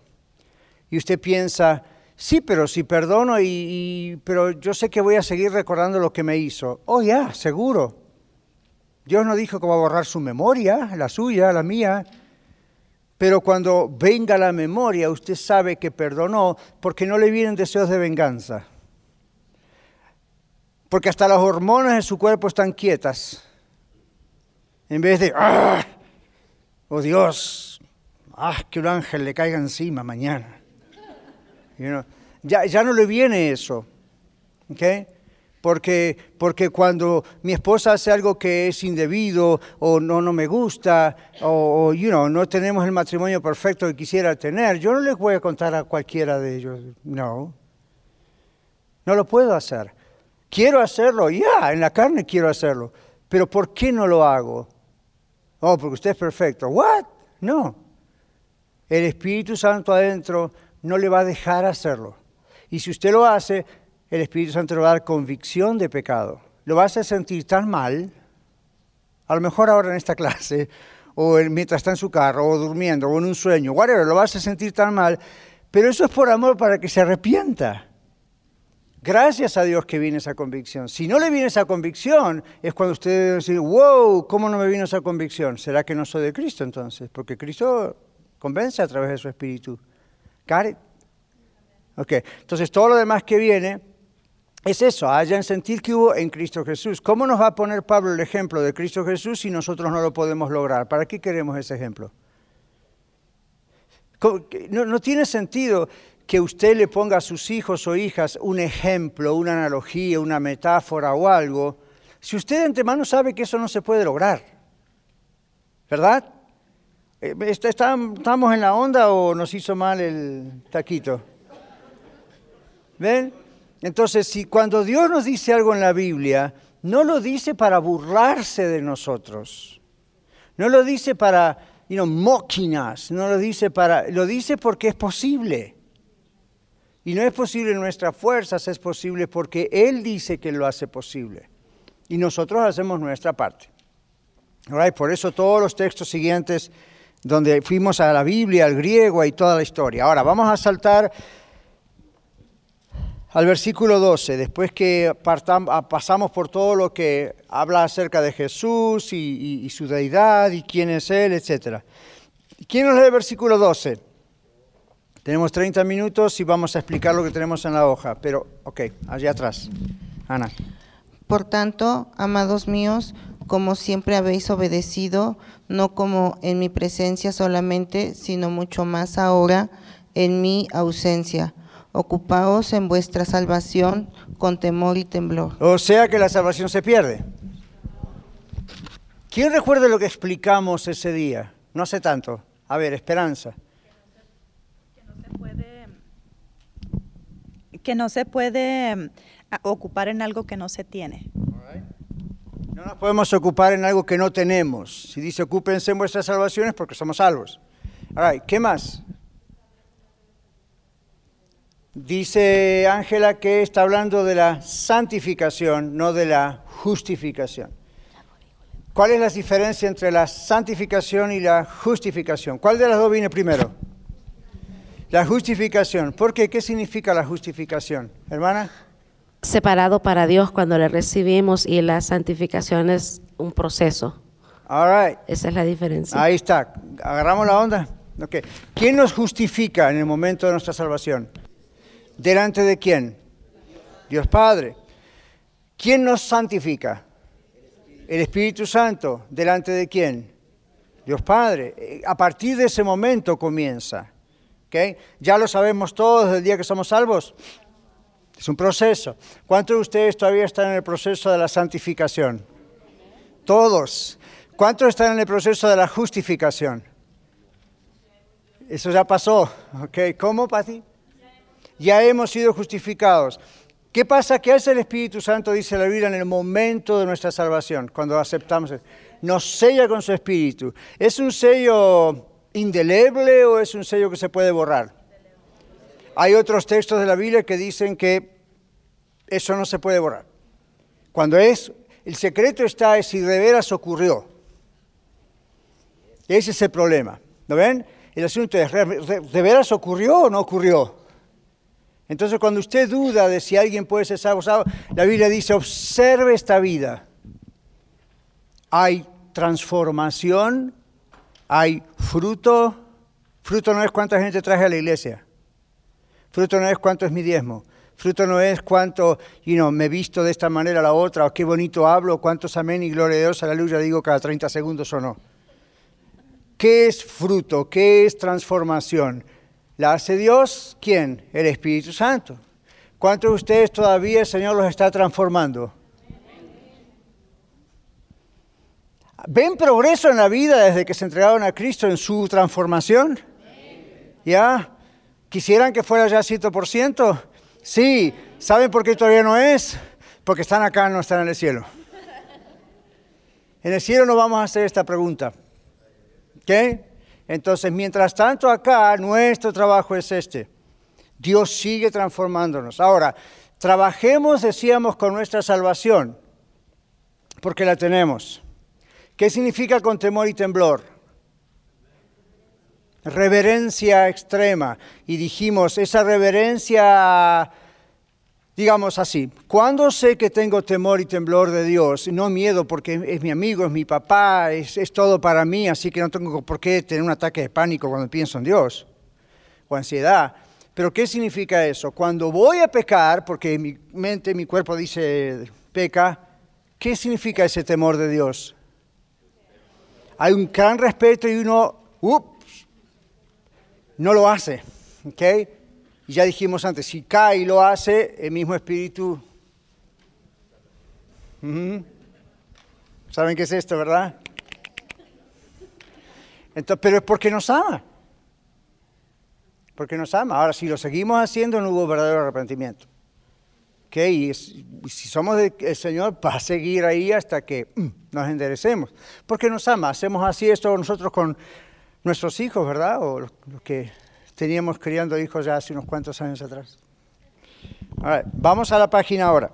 Y usted piensa, Sí, pero si perdono y, pero yo sé que voy a seguir recordando lo que me hizo. Oh, ya, seguro. Dios no dijo que va a borrar su memoria, la suya, la mía. Pero cuando venga la memoria, usted sabe que perdonó porque no le vienen deseos de venganza. Porque hasta las hormonas de su cuerpo están quietas. En vez de, ¡ah! Oh Dios, ¡ah! Que un ángel le caiga encima mañana ya, ya no le viene eso. ¿okay? Porque, porque cuando mi esposa hace algo que es indebido o no, no me gusta o, you know, no tenemos el matrimonio perfecto que quisiera tener, yo no les voy a contar a cualquiera de ellos. No. No lo puedo hacer. Quiero hacerlo, ya, en la carne quiero hacerlo. Pero ¿por qué no lo hago? Oh, porque usted es perfecto. ¿What? No. El Espíritu Santo adentro no le va a dejar hacerlo. Y si usted lo hace, el Espíritu Santo le va a dar convicción de pecado. Lo va a hacer sentir tan mal, a lo mejor ahora en esta clase, o mientras está en su carro, o durmiendo, o en un sueño, whatever, lo va a hacer sentir tan mal, pero eso es por amor para que se arrepienta. Gracias a Dios que viene esa convicción. Si no le viene esa convicción, es cuando usted debe decir, wow, ¿cómo no me vino esa convicción? ¿Será que no soy de Cristo entonces? Porque Cristo convence a través de su Espíritu. Got it? Ok, entonces todo lo demás que viene es eso, hayan sentir que hubo en Cristo Jesús. ¿Cómo nos va a poner Pablo el ejemplo de Cristo Jesús si nosotros no lo podemos lograr? ¿Para qué queremos ese ejemplo? No, tiene sentido que usted le ponga a sus hijos o hijas un ejemplo, una analogía, una metáfora o algo, si usted de antemano sabe que eso no se puede lograr. ¿Verdad? Eh, ¿Estamos en la onda o nos hizo mal el taquito? ¿Ven? Entonces, si cuando Dios nos dice algo en la Biblia, no lo dice para burlarse de nosotros, no lo dice para, you know, moquinas, no lo dice para, lo dice porque es posible. Y no es posible en nuestras fuerzas, es posible porque Él dice que lo hace posible. Y nosotros hacemos nuestra parte. Por eso todos los textos siguientes donde fuimos a la Biblia, al griego y toda la historia. Ahora vamos a saltar al versículo 12, después que ah, pasamos por todo lo que habla acerca de Jesús y, su deidad y quién es Él, etc. ¿Quién nos lee el versículo 12? Tenemos 30 minutos y vamos a explicar lo que tenemos en la hoja, pero ok, allá atrás. Ana. Por tanto, amados míos, como siempre habéis obedecido, no como en mi presencia solamente, sino mucho más ahora en mi ausencia. Ocupaos en vuestra salvación con temor y temblor. O sea que la salvación se pierde. ¿Quién recuerda lo que explicamos ese día? No hace tanto. A ver, esperanza. Que no se puede, que no se puede mm, ocupar en algo que no se tiene. No nos podemos ocupar en algo que no tenemos. Si dice ocúpense en vuestras salvaciones porque somos salvos. ¿qué más? Dice Ángela que está hablando de la santificación, no de la justificación. ¿Cuál es la diferencia entre la santificación y la justificación? ¿Cuál de las dos viene primero? La justificación. ¿Por qué? ¿Qué significa la justificación? Hermana separado para Dios cuando le recibimos y la santificación es un proceso. All right. Esa es la diferencia. Ahí está. ¿Agarramos la onda? Ok. ¿Quién nos justifica en el momento de nuestra salvación? ¿Delante de quién? Dios Padre. ¿Quién nos santifica? El Espíritu Santo. ¿Delante de quién? Dios Padre. Eh, A partir de ese momento comienza. ¿ok? Ya lo sabemos todos desde el día que somos salvos. Es un proceso. ¿Cuántos de ustedes todavía están en el proceso de la santificación? Todos. ¿Cuántos están en el proceso de la justificación? Eso ya pasó. ¿ok? ¿Cómo, Pati? Ya hemos sido justificados. ¿Qué pasa? ¿Qué hace el Espíritu Santo, dice la Biblia, en el momento de nuestra salvación, cuando aceptamos? Nos sella con su Espíritu. ¿Es un sello indeleble o es un sello que se puede borrar? Hay otros textos de la Biblia que dicen que eso no se puede borrar. Cuando es, el secreto está es si de veras ocurrió. Ese es el problema. ¿No ven? El asunto es, ¿de veras ocurrió o no ocurrió? Entonces, cuando usted duda de si alguien puede ser salvo, la Biblia dice, observe esta vida. Hay transformación, hay fruto. Fruto no es cuánta gente traje a la iglesia. Fruto no es cuánto es mi diezmo. Fruto no es cuánto, you know, me visto de esta manera a la otra, o qué bonito hablo, cuántos amén y gloria a Dios, aleluya, digo cada 30 segundos o no. ¿Qué es fruto? ¿Qué es transformación? ¿La hace Dios? ¿Quién? El Espíritu Santo. ¿Cuántos de ustedes todavía el Señor los está transformando? ¿Ven progreso en la vida desde que se entregaron a Cristo en su transformación? ¿Ya? ¿Quisieran que fuera ya 100%? Sí. ¿Saben por qué todavía no es? Porque están acá, no están en el cielo. En el cielo no vamos a hacer esta pregunta. ¿Ok? Entonces, mientras tanto acá, nuestro trabajo es este. Dios sigue transformándonos. Ahora, trabajemos, decíamos, con nuestra salvación, porque la tenemos. ¿Qué significa con temor y temblor? Reverencia extrema. Y dijimos, esa reverencia, digamos así, cuando sé que tengo temor y temblor de Dios, no miedo porque es mi amigo, es mi papá, es, es todo para mí, así que no tengo por qué tener un ataque de pánico cuando pienso en Dios, o ansiedad. Pero ¿qué significa eso? Cuando voy a pecar, porque mi mente, mi cuerpo dice peca, ¿qué significa ese temor de Dios? Hay un gran respeto y uno, ups, no lo hace, ¿ok? Y ya dijimos antes, si cae y lo hace, el mismo espíritu. ¿Saben qué es esto, verdad? Entonces, pero es porque nos ama. Porque nos ama. Ahora, si lo seguimos haciendo, no hubo verdadero arrepentimiento. ¿Ok? Y, si somos el Señor, va a seguir ahí hasta que mm, nos enderecemos. Porque nos ama. Hacemos así esto nosotros con nuestros hijos, ¿verdad? O los, que teníamos criando hijos ya hace unos cuantos años atrás. Vamos a la página ahora.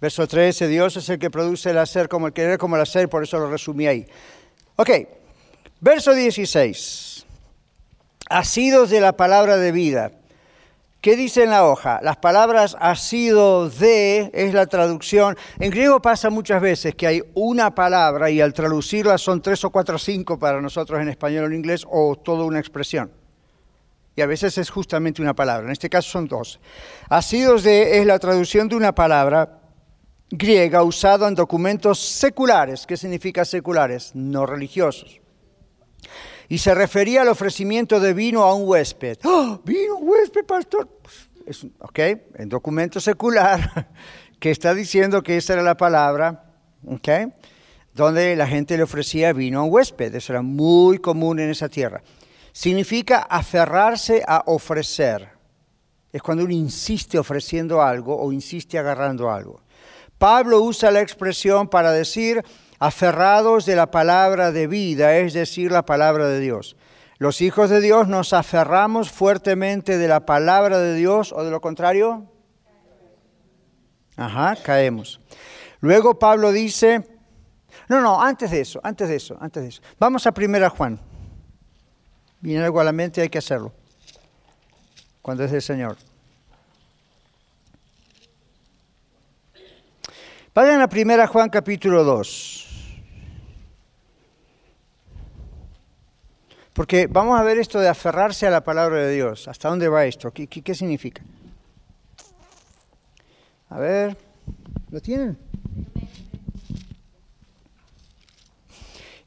Verso 13, Dios es el que produce el hacer como el querer como el hacer, por eso lo resumí ahí. Ok, verso 16. Asidos de la palabra de vida. ¿Qué dice en la hoja? Las palabras asido de es la traducción. En griego pasa muchas veces que hay una palabra y al traducirla son tres o cuatro o cinco para nosotros en español o en inglés o toda una expresión. Y a veces es justamente una palabra. En este caso son dos. Asidos de es la traducción de una palabra griega usada en documentos seculares. ¿Qué significa seculares? No religiosos. Y se refería al ofrecimiento de vino a un huésped. ¡Ah! ¿Vino, huésped, pastor? Es, ok, en documento secular que está diciendo que esa era la palabra, ok, donde la gente le ofrecía vino a un huésped. Eso era muy común en esa tierra. Significa aferrarse a ofrecer. Es cuando uno insiste ofreciendo algo o insiste agarrando algo. Pablo usa la expresión para decir aferrados de la palabra de vida, es decir, la palabra de Dios. Los hijos de Dios nos aferramos fuertemente de la palabra de Dios o de lo contrario. Ajá, caemos. Luego Pablo dice, no, no, antes de eso, antes de eso, antes de eso. Vamos a primera Juan. Viene algo a la mente, hay que hacerlo. Cuando es del Señor. Vayan a 1 Juan capítulo 2. Porque vamos a ver esto de aferrarse a la palabra de Dios. ¿Hasta dónde va esto? ¿Qué, qué, qué significa? A ver, ¿lo tienen?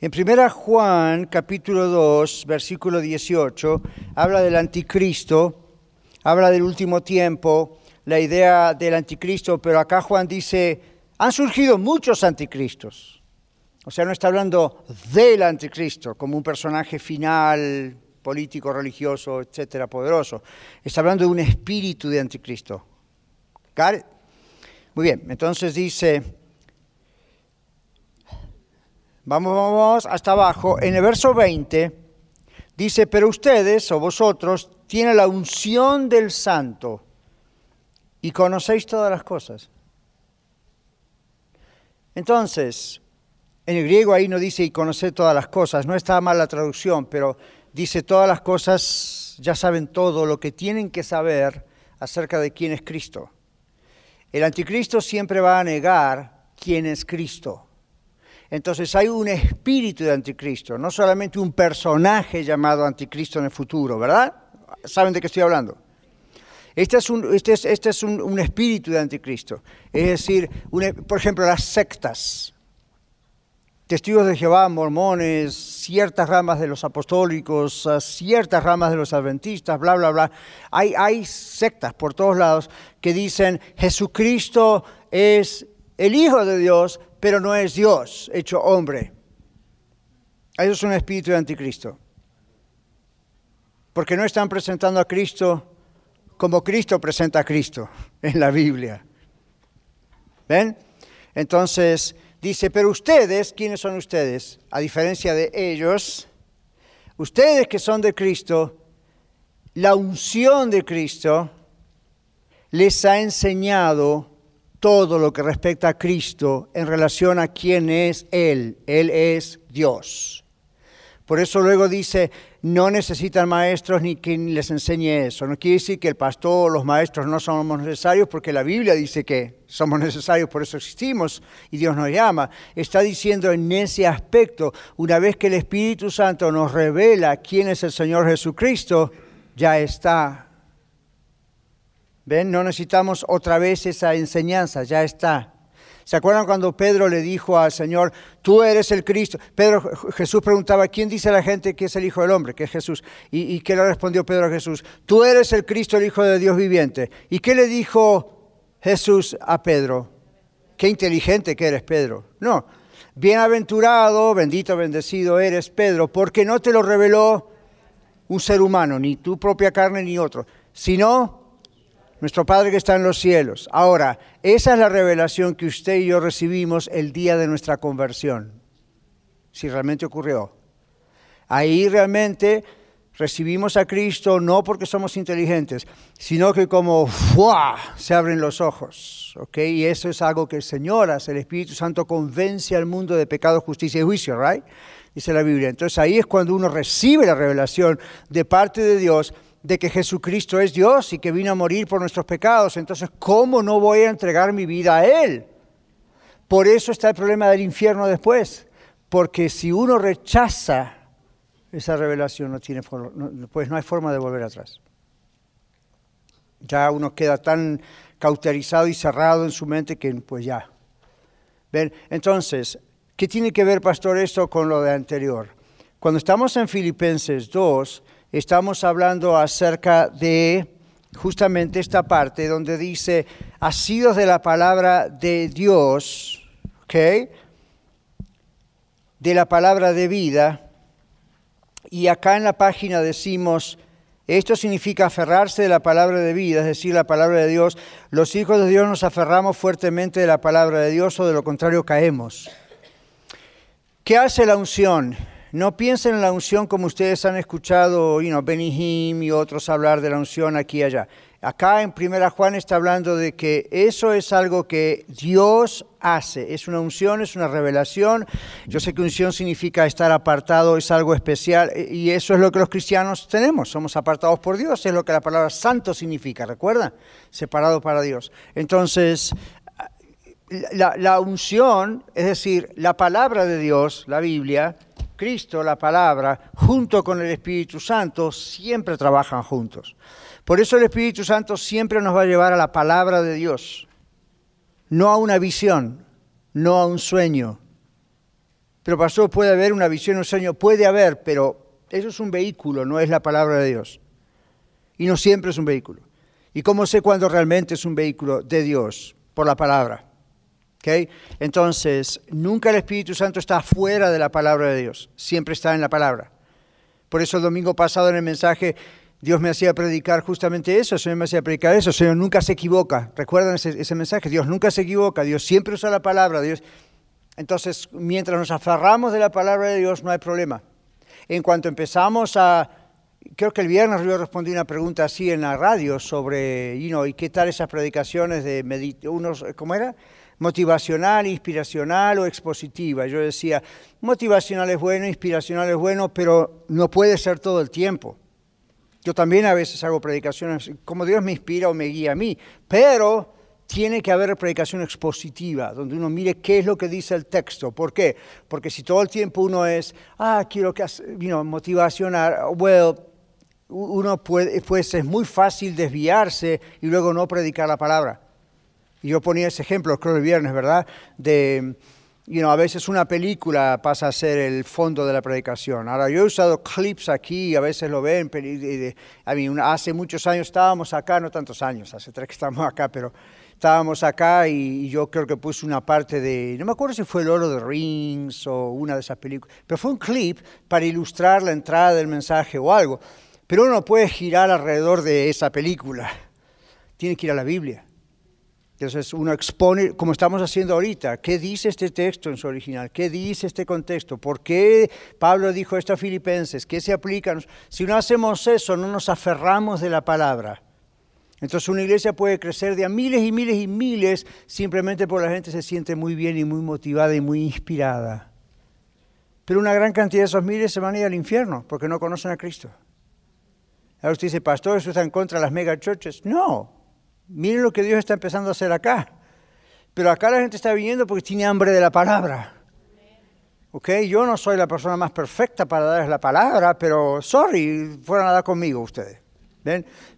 En 1 Juan capítulo 2, versículo 18, habla del anticristo, habla del último tiempo, la idea del anticristo, pero acá Juan dice, han surgido muchos anticristos. O sea, no está hablando del anticristo como un personaje final, político, religioso, etcétera, poderoso. Está hablando de un espíritu de anticristo. Got? Muy bien, entonces dice, vamos, vamos hasta abajo, en el verso 20 dice, pero ustedes o vosotros tienen la unción del santo y conocéis todas las cosas. Entonces, en el griego ahí no dice y conocer todas las cosas, no está mal la traducción, pero dice todas las cosas, ya saben todo lo que tienen que saber acerca de quién es Cristo. El anticristo siempre va a negar quién es Cristo. Entonces hay un espíritu de anticristo, no solamente un personaje llamado anticristo en el futuro, ¿verdad? ¿Saben de qué estoy hablando? Este es un, este es, este es un, espíritu de anticristo. Es decir, un- por ejemplo, las sectas testigos de Jehová, mormones, ciertas ramas de los apostólicos, uh, ciertas ramas de los adventistas, bla, bla, bla. Hay sectas por todos lados que dicen Jesucristo es el Hijo de Dios, pero no es Dios hecho hombre. Eso es un espíritu de anticristo. Porque no están presentando a Cristo como Cristo presenta a Cristo en la Biblia. ¿Ven? Entonces, dice, pero ustedes, ¿quiénes son ustedes? A diferencia de ellos, ustedes que son de Cristo, la unción de Cristo les ha enseñado todo lo que respecta a Cristo en relación a quién es Él. Él es Dios. Por eso luego dice, no necesitan maestros ni quien les enseñe eso. No quiere decir que el pastor o los maestros no somos necesarios, porque la Biblia dice que somos necesarios, por eso existimos y Dios nos llama. Está diciendo en ese aspecto, una vez que el Espíritu Santo nos revela quién es el Señor Jesucristo, ya está. ¿Ven? No necesitamos otra vez esa enseñanza, ya está. ¿Se acuerdan cuando Pedro le dijo al Señor, tú eres el Cristo? Pedro, Jesús preguntaba, ¿quién dice la gente que es el Hijo del Hombre? Que es Jesús. ¿Y, y qué le respondió Pedro a Jesús? Tú eres el Cristo, el Hijo de Dios viviente. ¿Y qué le dijo Jesús a Pedro? Qué inteligente que eres, Pedro. No, bienaventurado, bendito, bendecido eres, Pedro, porque no te lo reveló un ser humano, ni tu propia carne ni otro, sino nuestro Padre que está en los cielos. Ahora, esa es la revelación que usted y yo recibimos el día de nuestra conversión, si realmente ocurrió. Ahí realmente recibimos a Cristo no porque somos inteligentes, sino que como ¡fua! se abren los ojos. ¿ok? Y eso es algo que el Señor hace, el Espíritu Santo convence al mundo de pecado, justicia y juicio, ¿right? Dice la Biblia. Entonces ahí es cuando uno recibe la revelación de parte de Dios de que Jesucristo es Dios y que vino a morir por nuestros pecados. Entonces, ¿cómo no voy a entregar mi vida a Él? Por eso está el problema del infierno después. Porque si uno rechaza esa revelación, no tiene pues no hay forma de volver atrás. Ya uno queda tan cauterizado y cerrado en su mente que pues ya. Entonces, ¿qué tiene que ver, pastor, esto con lo de anterior? Cuando estamos en Filipenses 2, estamos hablando acerca de justamente esta parte donde dice, asidos de la palabra de Dios, ¿ok? De la palabra de vida. Y acá en la página decimos, esto significa aferrarse de la palabra de vida, es decir, la palabra de Dios. Los hijos de Dios nos aferramos fuertemente de la palabra de Dios o de lo contrario caemos. ¿Qué hace la unción? No piensen en la unción como ustedes han escuchado, you know, Benny Hinn y otros hablar de la unción aquí y allá. Acá en Primera Juan está hablando de que eso es algo que Dios hace. Es una unción, es una revelación. Yo sé que unción significa estar apartado, es algo especial y eso es lo que los cristianos tenemos. Somos apartados por Dios, es lo que la palabra santo significa, ¿recuerdan? Separado para Dios. Entonces, la unción, es decir, la palabra de Dios, la Biblia, Cristo, la palabra, junto con el Espíritu Santo, siempre trabajan juntos. Por eso el Espíritu Santo siempre nos va a llevar a la palabra de Dios, no a una visión, no a un sueño. Pero pastor, puede haber una visión, un sueño, puede haber, pero eso es un vehículo, no es la palabra de Dios. Y no siempre es un vehículo. ¿Y cómo sé cuándo realmente es un vehículo de Dios? Por la palabra. Entonces, nunca el Espíritu Santo está fuera de la palabra de Dios, siempre está en la palabra. Por eso el domingo pasado en el mensaje Dios me hacía predicar justamente eso, el Señor me hacía predicar eso, el Señor nunca se equivoca. ¿Recuerdan ese, mensaje? Dios nunca se equivoca, Dios siempre usa la palabra, Dios. Entonces, mientras nos aferramos de la palabra de Dios, no hay problema. En cuanto empezamos a, creo que el viernes yo respondí una pregunta así en la radio sobre, you know, ¿y qué tal esas predicaciones de unos, ¿cómo era? Motivacional, inspiracional o expositiva. Yo decía, motivacional es bueno, inspiracional es bueno, pero no puede ser todo el tiempo. Yo también a veces hago predicaciones como Dios me inspira o me guía a mí, pero tiene que haber predicación expositiva, donde uno mire qué es lo que dice el texto. ¿Por qué? Porque si todo el tiempo uno es, ah, quiero que, you motivacional, well, uno puede, pues es muy fácil desviarse y luego no predicar la palabra. Yo ponía ese ejemplo, creo el viernes, ¿verdad? De you a veces una película pasa a ser el fondo de la predicación. Ahora, yo he usado clips aquí, a veces lo ven, a mí, hace muchos años estábamos acá, no tantos años, hace tres que estamos acá, pero estábamos acá y, yo creo que puse una parte de, no me acuerdo si fue El Oro de Rings o una de esas películas, pero fue un clip para ilustrar la entrada del mensaje o algo. Pero uno no puede girar alrededor de esa película, tiene que ir a la Biblia. Entonces uno expone, como estamos haciendo ahorita, qué dice este texto en su original, qué dice este contexto, por qué Pablo dijo esto a Filipenses, qué se aplica. Si no hacemos eso, no nos aferramos de la palabra. Entonces una iglesia puede crecer de a miles y miles y miles simplemente porque la gente se siente muy bien y muy motivada y muy inspirada. Pero una gran cantidad de esos miles se van a ir al infierno porque no conocen a Cristo. Ahora usted dice, pastor, ¿eso está en contra de las mega churches? No, Miren lo que Dios está empezando a hacer acá. Pero acá la gente está viniendo porque tiene hambre de la palabra. ¿Ok? Yo no soy la persona más perfecta para darles la palabra, pero sorry, fueron a dar conmigo ustedes.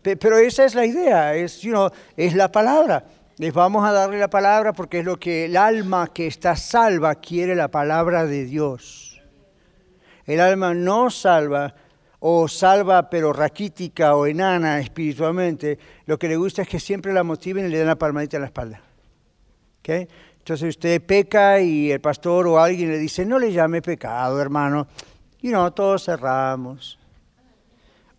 Pero esa es la idea, es, you es la palabra. Les vamos a darle la palabra porque es lo que el alma que está salva quiere la palabra de Dios. El alma no salva o salva pero raquítica o enana espiritualmente, lo que le gusta es que siempre la motiven y le den la palmadita en la espalda. ¿Okay? Entonces usted peca y el pastor o alguien le dice, no le llame pecado, hermano. Y no, todos cerramos.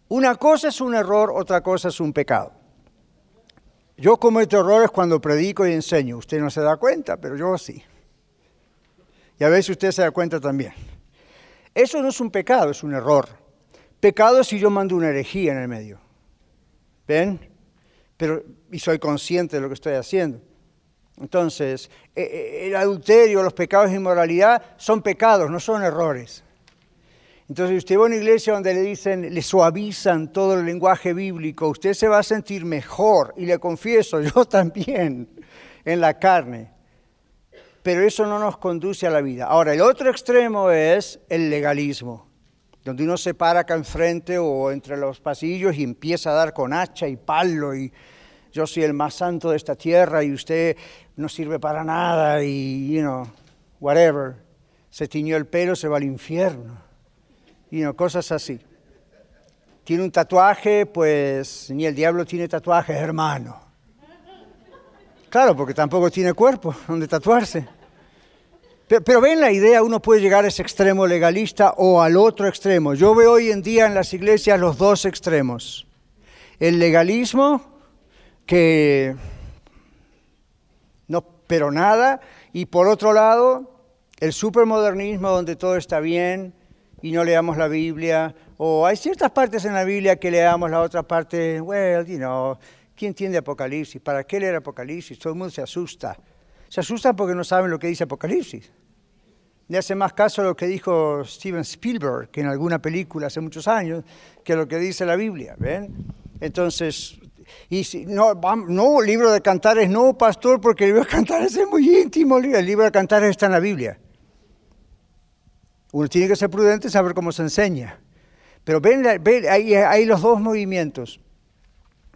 Una cosa es un error, otra cosa es un pecado. Yo cometo errores cuando predico y enseño. Usted no se da cuenta, pero yo sí. Y a veces usted se da cuenta también. Eso no es un pecado, es un error. Pecado si yo mando una herejía en el medio. ¿Ven? Pero, y soy consciente de lo que estoy haciendo. Entonces, e, e, el adulterio, los pecados de inmoralidad son pecados, no son errores. Entonces, usted va a una iglesia donde le dicen, le suavizan todo el lenguaje bíblico, usted se va a sentir mejor, y le confieso, yo también, en la carne. Pero eso no nos conduce a la vida. Ahora, el otro extremo es el legalismo donde uno se para acá enfrente o entre los pasillos y empieza a dar con hacha y palo y yo soy el más santo de esta tierra y usted no sirve para nada y, you know, whatever. Se tiñó el pelo, se va al infierno. Y know, cosas así. Tiene un tatuaje, pues ni el diablo tiene tatuajes, hermano. Claro, porque tampoco tiene cuerpo donde tatuarse. Pero, ven la idea, uno puede llegar a ese extremo legalista o al otro extremo. Yo veo hoy en día en las iglesias los dos extremos. El legalismo, que no, pero nada, y por otro lado, el supermodernismo donde todo está bien y no leamos la Biblia, o hay ciertas partes en la Biblia que leamos, la otra parte, well, you know, ¿quién entiende Apocalipsis? ¿Para qué leer Apocalipsis? Todo el mundo se asusta. Se asustan porque no saben lo que dice Apocalipsis. Le hace más caso a lo que dijo Steven Spielberg, que en alguna película hace muchos años, que lo que dice la Biblia. ¿ven? Entonces, y si, no, no, libro de cantares, no, pastor, porque el libro de cantares es muy íntimo. El libro de cantares está en la Biblia. Uno tiene que ser prudente y saber cómo se enseña. Pero ven, ven hay, hay los dos movimientos.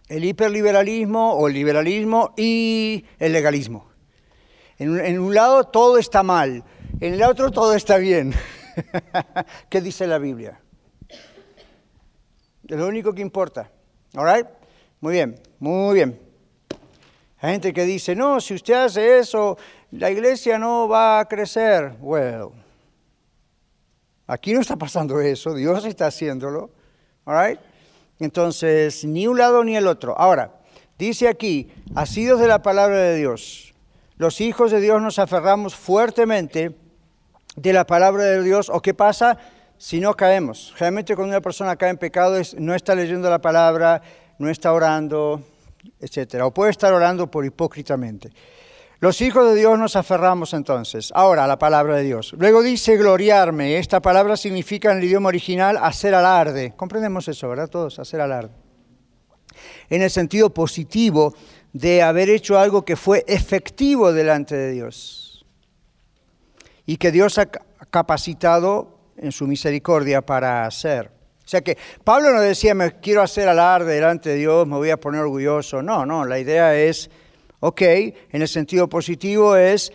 El hiperliberalismo o el liberalismo y el legalismo. En un, lado todo está mal, en el otro todo está bien. ¿Qué dice la Biblia? Es lo único que importa. ¿All right? Muy bien, muy bien. Hay gente que dice, no, si usted hace eso, la iglesia no va a crecer. Well, aquí no está pasando eso, Dios está haciéndolo. All right? Entonces, ni un lado ni el otro. Ahora, dice aquí, asidos de la palabra de Dios, los hijos de Dios nos aferramos fuertemente de la palabra de Dios. ¿O qué pasa si no caemos? Generalmente cuando una persona cae en pecado no está leyendo la palabra, no está orando, etcétera. O puede estar orando por hipócritamente. Los hijos de Dios nos aferramos entonces. Ahora a la palabra de Dios. Luego dice gloriarme. Esta palabra significa en el idioma original hacer alarde. Comprendemos eso, ¿verdad? Todos, hacer alarde. En el sentido positivo de haber hecho algo que fue efectivo delante de Dios. Y que Dios ha capacitado en su misericordia para hacer. O sea que Pablo no decía, me quiero hacer alarde delante de Dios, me voy a poner orgulloso. No, no, la idea es Ok, en el sentido positivo es,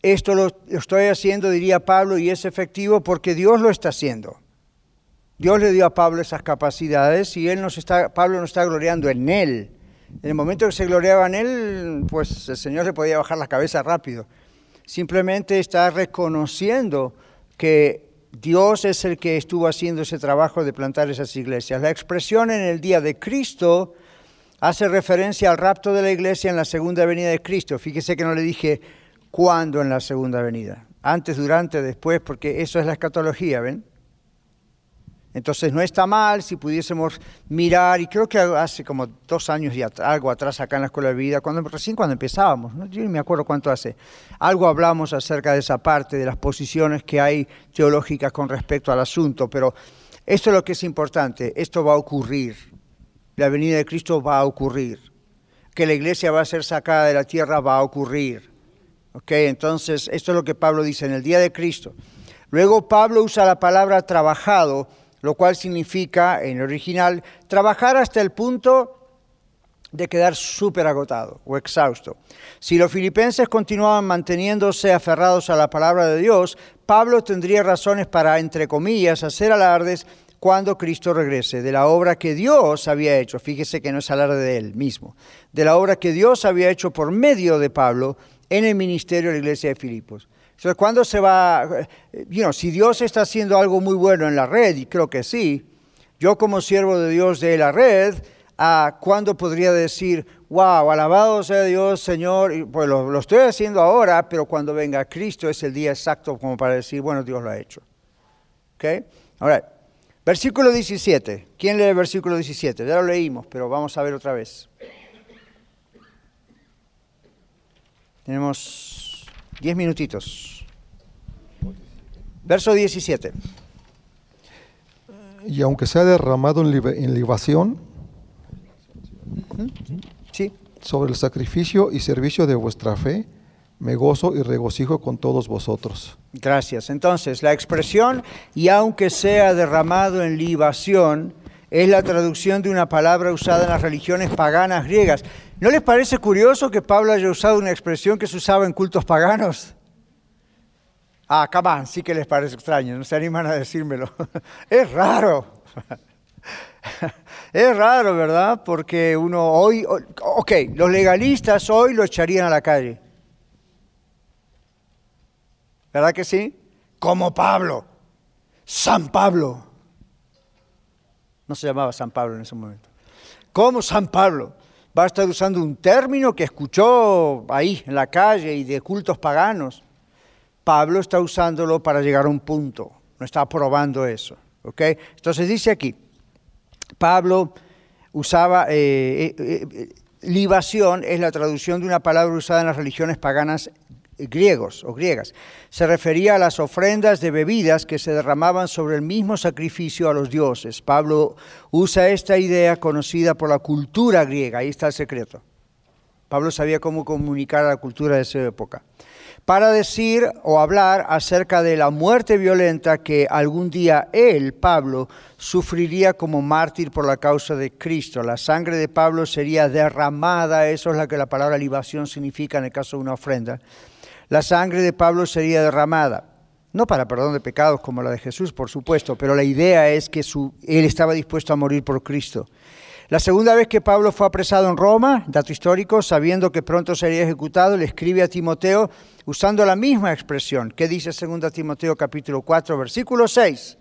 esto lo, estoy haciendo, diría Pablo, y es efectivo porque Dios lo está haciendo. Dios le dio a Pablo esas capacidades y él nos está, Pablo no está gloriando en él. En el momento que se gloriaba en él, pues el Señor le podía bajar la cabeza rápido. Simplemente está reconociendo que Dios es el que estuvo haciendo ese trabajo de plantar esas iglesias. La expresión en el día de Cristo hace referencia al rapto de la iglesia en la segunda venida de Cristo. Fíjese que no le dije cuándo en la segunda venida, antes, durante, después, porque eso es la escatología, ¿ven? Entonces no está mal si pudiésemos mirar, y creo que hace como dos años y algo atrás acá en la Escuela de Vida, cuando, recién cuando empezábamos, ¿no? yo ni me acuerdo cuánto hace, algo hablamos acerca de esa parte, de las posiciones que hay teológicas con respecto al asunto, pero esto es lo que es importante, esto va a ocurrir la venida de Cristo va a ocurrir. Que la iglesia va a ser sacada de la tierra va a ocurrir. ¿Ok? Entonces, esto es lo que Pablo dice en el día de Cristo. Luego Pablo usa la palabra trabajado, lo cual significa, en el original, trabajar hasta el punto de quedar súper agotado o exhausto. Si los filipenses continuaban manteniéndose aferrados a la palabra de Dios, Pablo tendría razones para, entre comillas, hacer alardes cuando Cristo regrese, de la obra que Dios había hecho, fíjese que no es hablar de él mismo, de la obra que Dios había hecho por medio de Pablo en el ministerio de la iglesia de Filipos. Entonces, ¿cuándo se va? You know, si Dios está haciendo algo muy bueno en la red, y creo que sí, yo como siervo de Dios de la red, ¿a ¿cuándo podría decir, wow, alabado sea Dios, Señor? Pues lo, lo estoy haciendo ahora, pero cuando venga Cristo es el día exacto como para decir, bueno, Dios lo ha hecho. ¿Ok? Ahora. Versículo 17. ¿Quién lee el versículo 17? Ya lo leímos, pero vamos a ver otra vez. Tenemos 10 minutitos. Verso 17. Y aunque sea derramado en, en libación ¿Sí? sobre el sacrificio y servicio de vuestra fe, me gozo y regocijo con todos vosotros. Gracias. Entonces, la expresión, y aunque sea derramado en libación, es la traducción de una palabra usada en las religiones paganas griegas. ¿No les parece curioso que Pablo haya usado una expresión que se usaba en cultos paganos? Ah, come on, sí que les parece extraño, no se animan a decírmelo. es raro. es raro, ¿verdad? Porque uno hoy, ok, los legalistas hoy lo echarían a la calle. ¿Verdad que sí? Como Pablo, San Pablo. No se llamaba San Pablo en ese momento. Como San Pablo. Va a estar usando un término que escuchó ahí en la calle y de cultos paganos. Pablo está usándolo para llegar a un punto. No está probando eso. ¿ok? Entonces dice aquí, Pablo usaba, eh, eh, eh, libación es la traducción de una palabra usada en las religiones paganas griegos o griegas. Se refería a las ofrendas de bebidas que se derramaban sobre el mismo sacrificio a los dioses. Pablo usa esta idea conocida por la cultura griega, ahí está el secreto. Pablo sabía cómo comunicar a la cultura de esa época para decir o hablar acerca de la muerte violenta que algún día él, Pablo, sufriría como mártir por la causa de Cristo. La sangre de Pablo sería derramada, eso es lo que la palabra libación significa en el caso de una ofrenda. La sangre de Pablo sería derramada, no para perdón de pecados como la de Jesús, por supuesto, pero la idea es que él estaba dispuesto a morir por Cristo. La segunda vez que Pablo fue apresado en Roma, dato histórico, sabiendo que pronto sería ejecutado, le escribe a Timoteo usando la misma expresión. ¿Qué dice 2 Timoteo capítulo 4, versículo 6?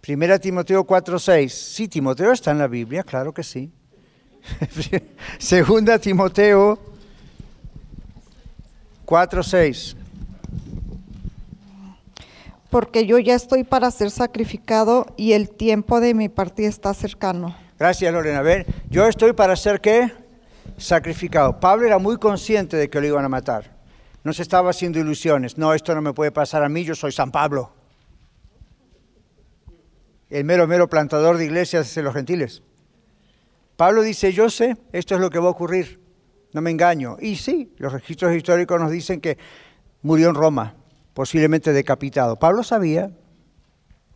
Primera Timoteo 4, 6. Sí, Timoteo está en la Biblia, claro que sí. Segunda Timoteo 4, 6 porque yo ya estoy para ser sacrificado y el tiempo de mi partida está cercano. Gracias, Lorena. A ver, yo estoy para ser qué? Sacrificado. Pablo era muy consciente de que lo iban a matar. No se estaba haciendo ilusiones. No, esto no me puede pasar a mí, yo soy San Pablo. El mero, mero plantador de iglesias de los gentiles. Pablo dice, yo sé, esto es lo que va a ocurrir. No me engaño. Y sí, los registros históricos nos dicen que murió en Roma posiblemente decapitado. Pablo sabía,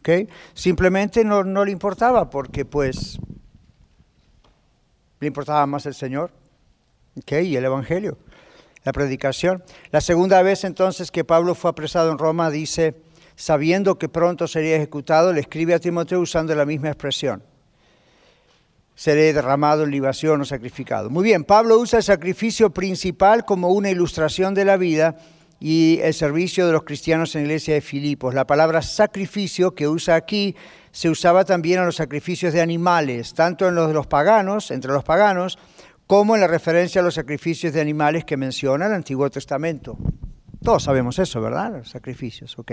¿ok? Simplemente no, le importaba porque pues le importaba más el Señor, ¿ok? Y el Evangelio, la predicación. La segunda vez entonces que Pablo fue apresado en Roma dice, sabiendo que pronto sería ejecutado, le escribe a Timoteo usando la misma expresión. Seré derramado en libación o sacrificado. Muy bien, Pablo usa el sacrificio principal como una ilustración de la vida y el servicio de los cristianos en la iglesia de Filipos. La palabra sacrificio que usa aquí se usaba también en los sacrificios de animales, tanto en los de los paganos, entre los paganos, como en la referencia a los sacrificios de animales que menciona el Antiguo Testamento. Todos sabemos eso, ¿verdad? Los sacrificios, ok.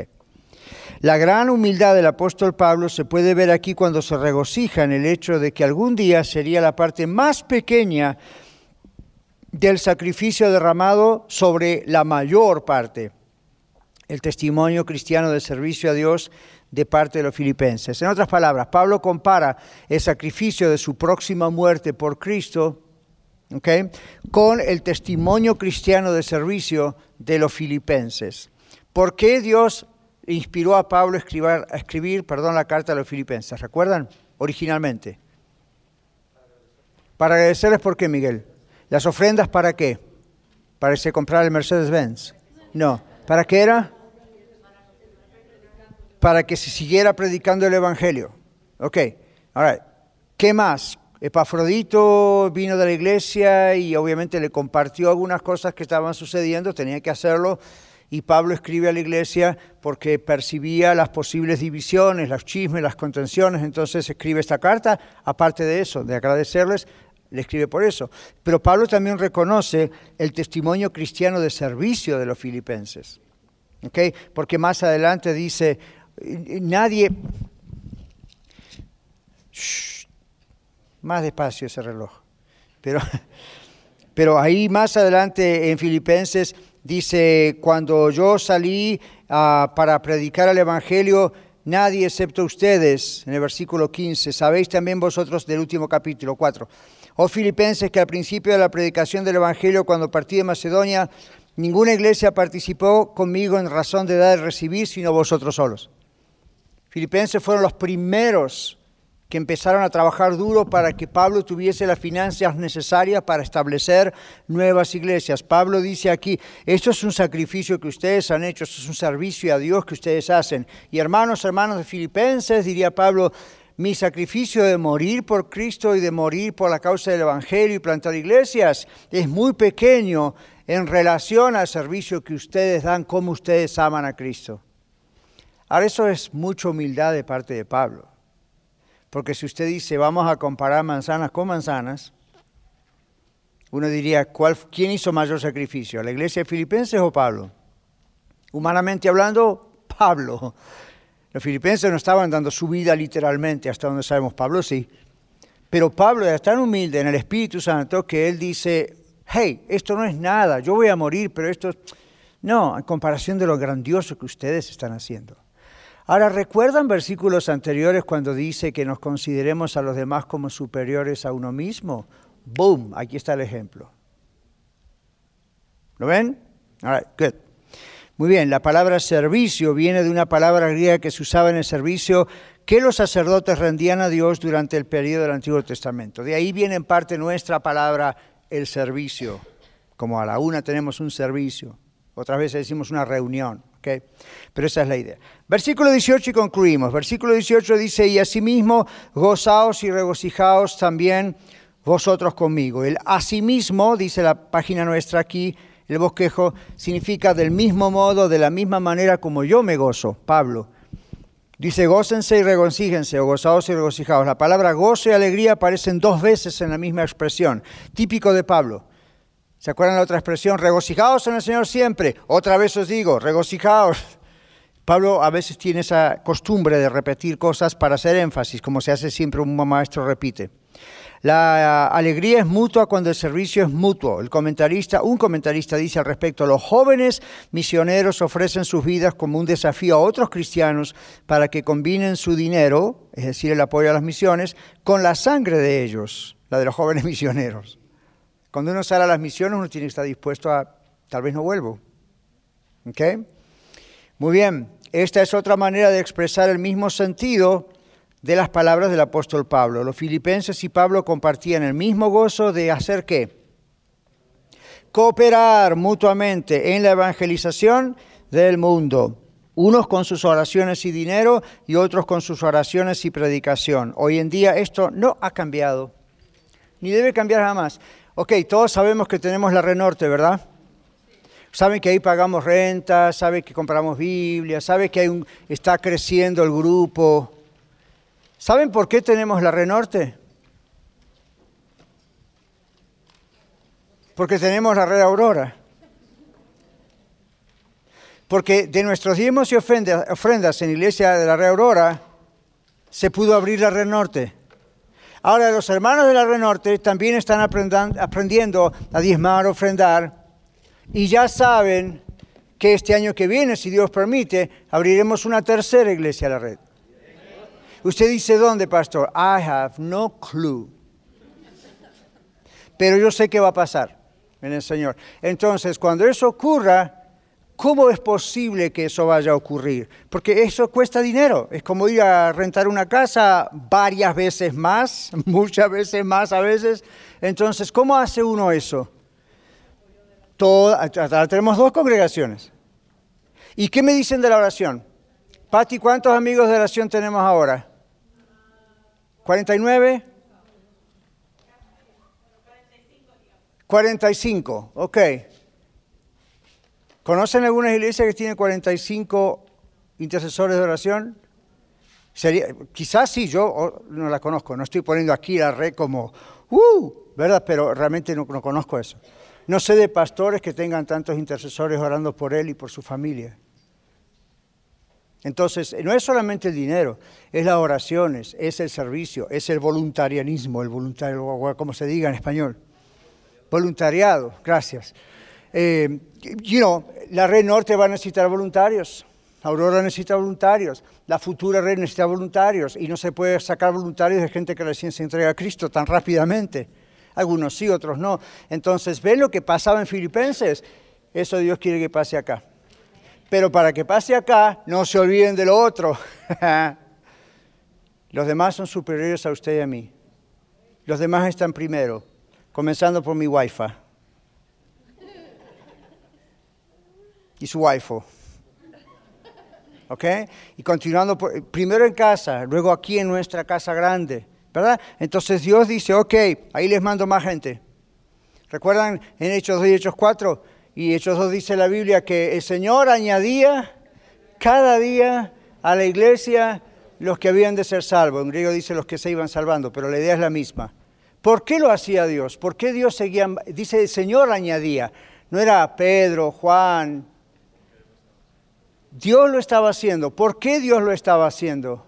La gran humildad del apóstol Pablo se puede ver aquí cuando se regocija en el hecho de que algún día sería la parte más pequeña del sacrificio derramado sobre la mayor parte, el testimonio cristiano de servicio a Dios de parte de los filipenses. En otras palabras, Pablo compara el sacrificio de su próxima muerte por Cristo con el testimonio cristiano de servicio de los filipenses. ¿Por qué Dios inspiró a Pablo a escribir, perdón, la carta a los filipenses? ¿Recuerdan? Originalmente. Para agradecerles por qué, Miguel. ¿Las ofrendas para qué? ¿Para se comprara el Mercedes-Benz? No. ¿Para qué era? Para que se siguiera predicando el Evangelio. Ok. Ahora, ¿qué más? Epafrodito vino de la iglesia y obviamente le compartió algunas cosas que estaban sucediendo, tenía que hacerlo. Y Pablo escribe a la iglesia porque percibía las posibles divisiones, los chismes, las contenciones. Entonces escribe esta carta, aparte de eso, de agradecerles, le escribe por eso. Pero Pablo también reconoce el testimonio cristiano de servicio de los filipenses. Porque más adelante dice, nadie... más despacio ese reloj. Pero, pero ahí más adelante en Filipenses dice, cuando yo salí uh, para predicar el Evangelio, nadie excepto ustedes, en el versículo 15, sabéis también vosotros del último capítulo 4, Oh filipenses, que al principio de la predicación del Evangelio, cuando partí de Macedonia, ninguna iglesia participó conmigo en razón de dar y recibir, sino vosotros solos. Filipenses fueron los primeros que empezaron a trabajar duro para que Pablo tuviese las finanzas necesarias para establecer nuevas iglesias. Pablo dice aquí, esto es un sacrificio que ustedes han hecho, esto es un servicio a Dios que ustedes hacen. Y hermanos, hermanos de Filipenses, diría Pablo, mi sacrificio de morir por Cristo y de morir por la causa del Evangelio y plantar iglesias es muy pequeño en relación al servicio que ustedes dan, como ustedes aman a Cristo. Ahora eso es mucha humildad de parte de Pablo. Porque si usted dice, vamos a comparar manzanas con manzanas, uno diría, ¿cuál, ¿quién hizo mayor sacrificio? ¿La iglesia de Filipenses o Pablo? Humanamente hablando, Pablo. Los filipenses no estaban dando su vida literalmente, hasta donde sabemos, Pablo sí. Pero Pablo es tan humilde en el Espíritu Santo que él dice, hey, esto no es nada, yo voy a morir, pero esto... No, en comparación de lo grandioso que ustedes están haciendo. Ahora, ¿recuerdan versículos anteriores cuando dice que nos consideremos a los demás como superiores a uno mismo? Boom, aquí está el ejemplo. ¿Lo ven? All right, good. Muy bien, la palabra servicio viene de una palabra griega que se usaba en el servicio que los sacerdotes rendían a Dios durante el periodo del Antiguo Testamento. De ahí viene en parte nuestra palabra el servicio. Como a la una tenemos un servicio, otras veces decimos una reunión. Pero esa es la idea. Versículo 18 y concluimos. Versículo 18 dice, y asimismo gozaos y regocijaos también vosotros conmigo. El asimismo, dice la página nuestra aquí, el bosquejo, significa del mismo modo, de la misma manera como yo me gozo, Pablo. Dice, gócense y regocíjense, o gozaos y regocijaos. La palabra gozo y alegría aparecen dos veces en la misma expresión, típico de Pablo. ¿Se acuerdan la otra expresión? Regocijaos en el Señor siempre. Otra vez os digo, regocijaos. Pablo a veces tiene esa costumbre de repetir cosas para hacer énfasis, como se hace siempre un maestro repite. La alegría es mutua cuando el servicio es mutuo. El comentarista, un comentarista dice al respecto, los jóvenes misioneros ofrecen sus vidas como un desafío a otros cristianos para que combinen su dinero, es decir, el apoyo a las misiones, con la sangre de ellos, la de los jóvenes misioneros. Cuando uno sale a las misiones, uno tiene que estar dispuesto a, tal vez no vuelvo. ¿Ok? Muy bien, esta es otra manera de expresar el mismo sentido de las palabras del apóstol Pablo. Los filipenses y Pablo compartían el mismo gozo de hacer qué? Cooperar mutuamente en la evangelización del mundo. Unos con sus oraciones y dinero y otros con sus oraciones y predicación. Hoy en día esto no ha cambiado, ni debe cambiar jamás. Ok, todos sabemos que tenemos la Renorte, ¿verdad? Saben que ahí pagamos renta, saben que compramos Biblia, saben que hay un, está creciendo el grupo. ¿Saben por qué tenemos la Renorte? Porque tenemos la Red Aurora. Porque de nuestros diezmos y ofrendas en iglesia de la Red Aurora se pudo abrir la Red Norte. Ahora los hermanos de la Red Norte también están aprendiendo a diezmar, ofrendar, y ya saben que este año que viene, si Dios permite, abriremos una tercera iglesia a la red. Usted dice, ¿dónde, pastor? I have no clue. Pero yo sé qué va a pasar en el Señor. Entonces, cuando eso ocurra, ¿cómo es posible que eso vaya a ocurrir? Porque eso cuesta dinero. Es como ir a rentar una casa varias veces más, muchas veces más a veces. Entonces, ¿cómo hace uno eso? tenemos dos congregaciones. ¿Y qué me dicen de la oración? Pati, ¿cuántos amigos de oración tenemos ahora? ¿49? 45, ok. ¿Conocen algunas iglesias que tienen 45 intercesores de oración? Sería, quizás sí, yo no la conozco, no estoy poniendo aquí la red como, uh, ¿verdad? Pero realmente no, no conozco eso. No sé de pastores que tengan tantos intercesores orando por él y por su familia. Entonces, no es solamente el dinero, es las oraciones, es el servicio, es el voluntarianismo, el voluntario, como se diga en español. Voluntariado, gracias. Eh, you know, la red norte va a necesitar voluntarios, Aurora necesita voluntarios, la futura red necesita voluntarios y no se puede sacar voluntarios de gente que recién se entrega a Cristo tan rápidamente. Algunos sí, otros no. Entonces, ¿ven lo que pasaba en Filipenses? Eso Dios quiere que pase acá. Pero para que pase acá, no se olviden de lo otro. Los demás son superiores a usted y a mí. Los demás están primero, comenzando por mi wifi. Su wifi. ¿Ok? Y continuando primero en casa, luego aquí en nuestra casa grande. ¿Verdad? Entonces Dios dice, ok, ahí les mando más gente. ¿Recuerdan en Hechos 2 y Hechos 4? Y Hechos 2 dice la Biblia que el Señor añadía cada día a la iglesia los que habían de ser salvos. En griego dice los que se iban salvando, pero la idea es la misma. ¿Por qué lo hacía Dios? ¿Por qué Dios seguía? Dice el Señor añadía. No era Pedro, Juan. Dios lo estaba haciendo. ¿Por qué Dios lo estaba haciendo?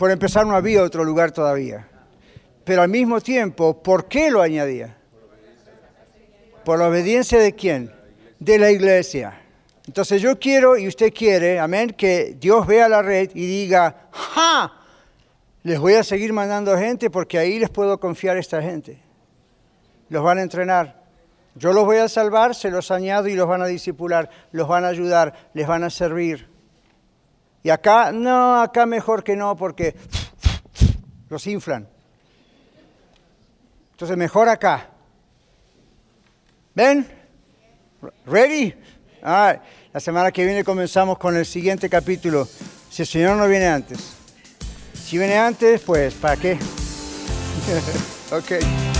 por empezar no había otro lugar todavía. Pero al mismo tiempo, ¿por qué lo añadía? ¿Por la obediencia de quién? De la iglesia. Entonces yo quiero y usted quiere, amén, que Dios vea la red y diga, ¡ja! Les voy a seguir mandando gente porque ahí les puedo confiar a esta gente. Los van a entrenar. Yo los voy a salvar, se los añado y los van a disipular, los van a ayudar, les van a servir. Y acá, no, acá mejor que no porque los inflan. Entonces mejor acá. ¿Ven? ¿Ready? Right. La semana que viene comenzamos con el siguiente capítulo. Si el Señor no viene antes. Si viene antes, pues, ¿para qué? ok.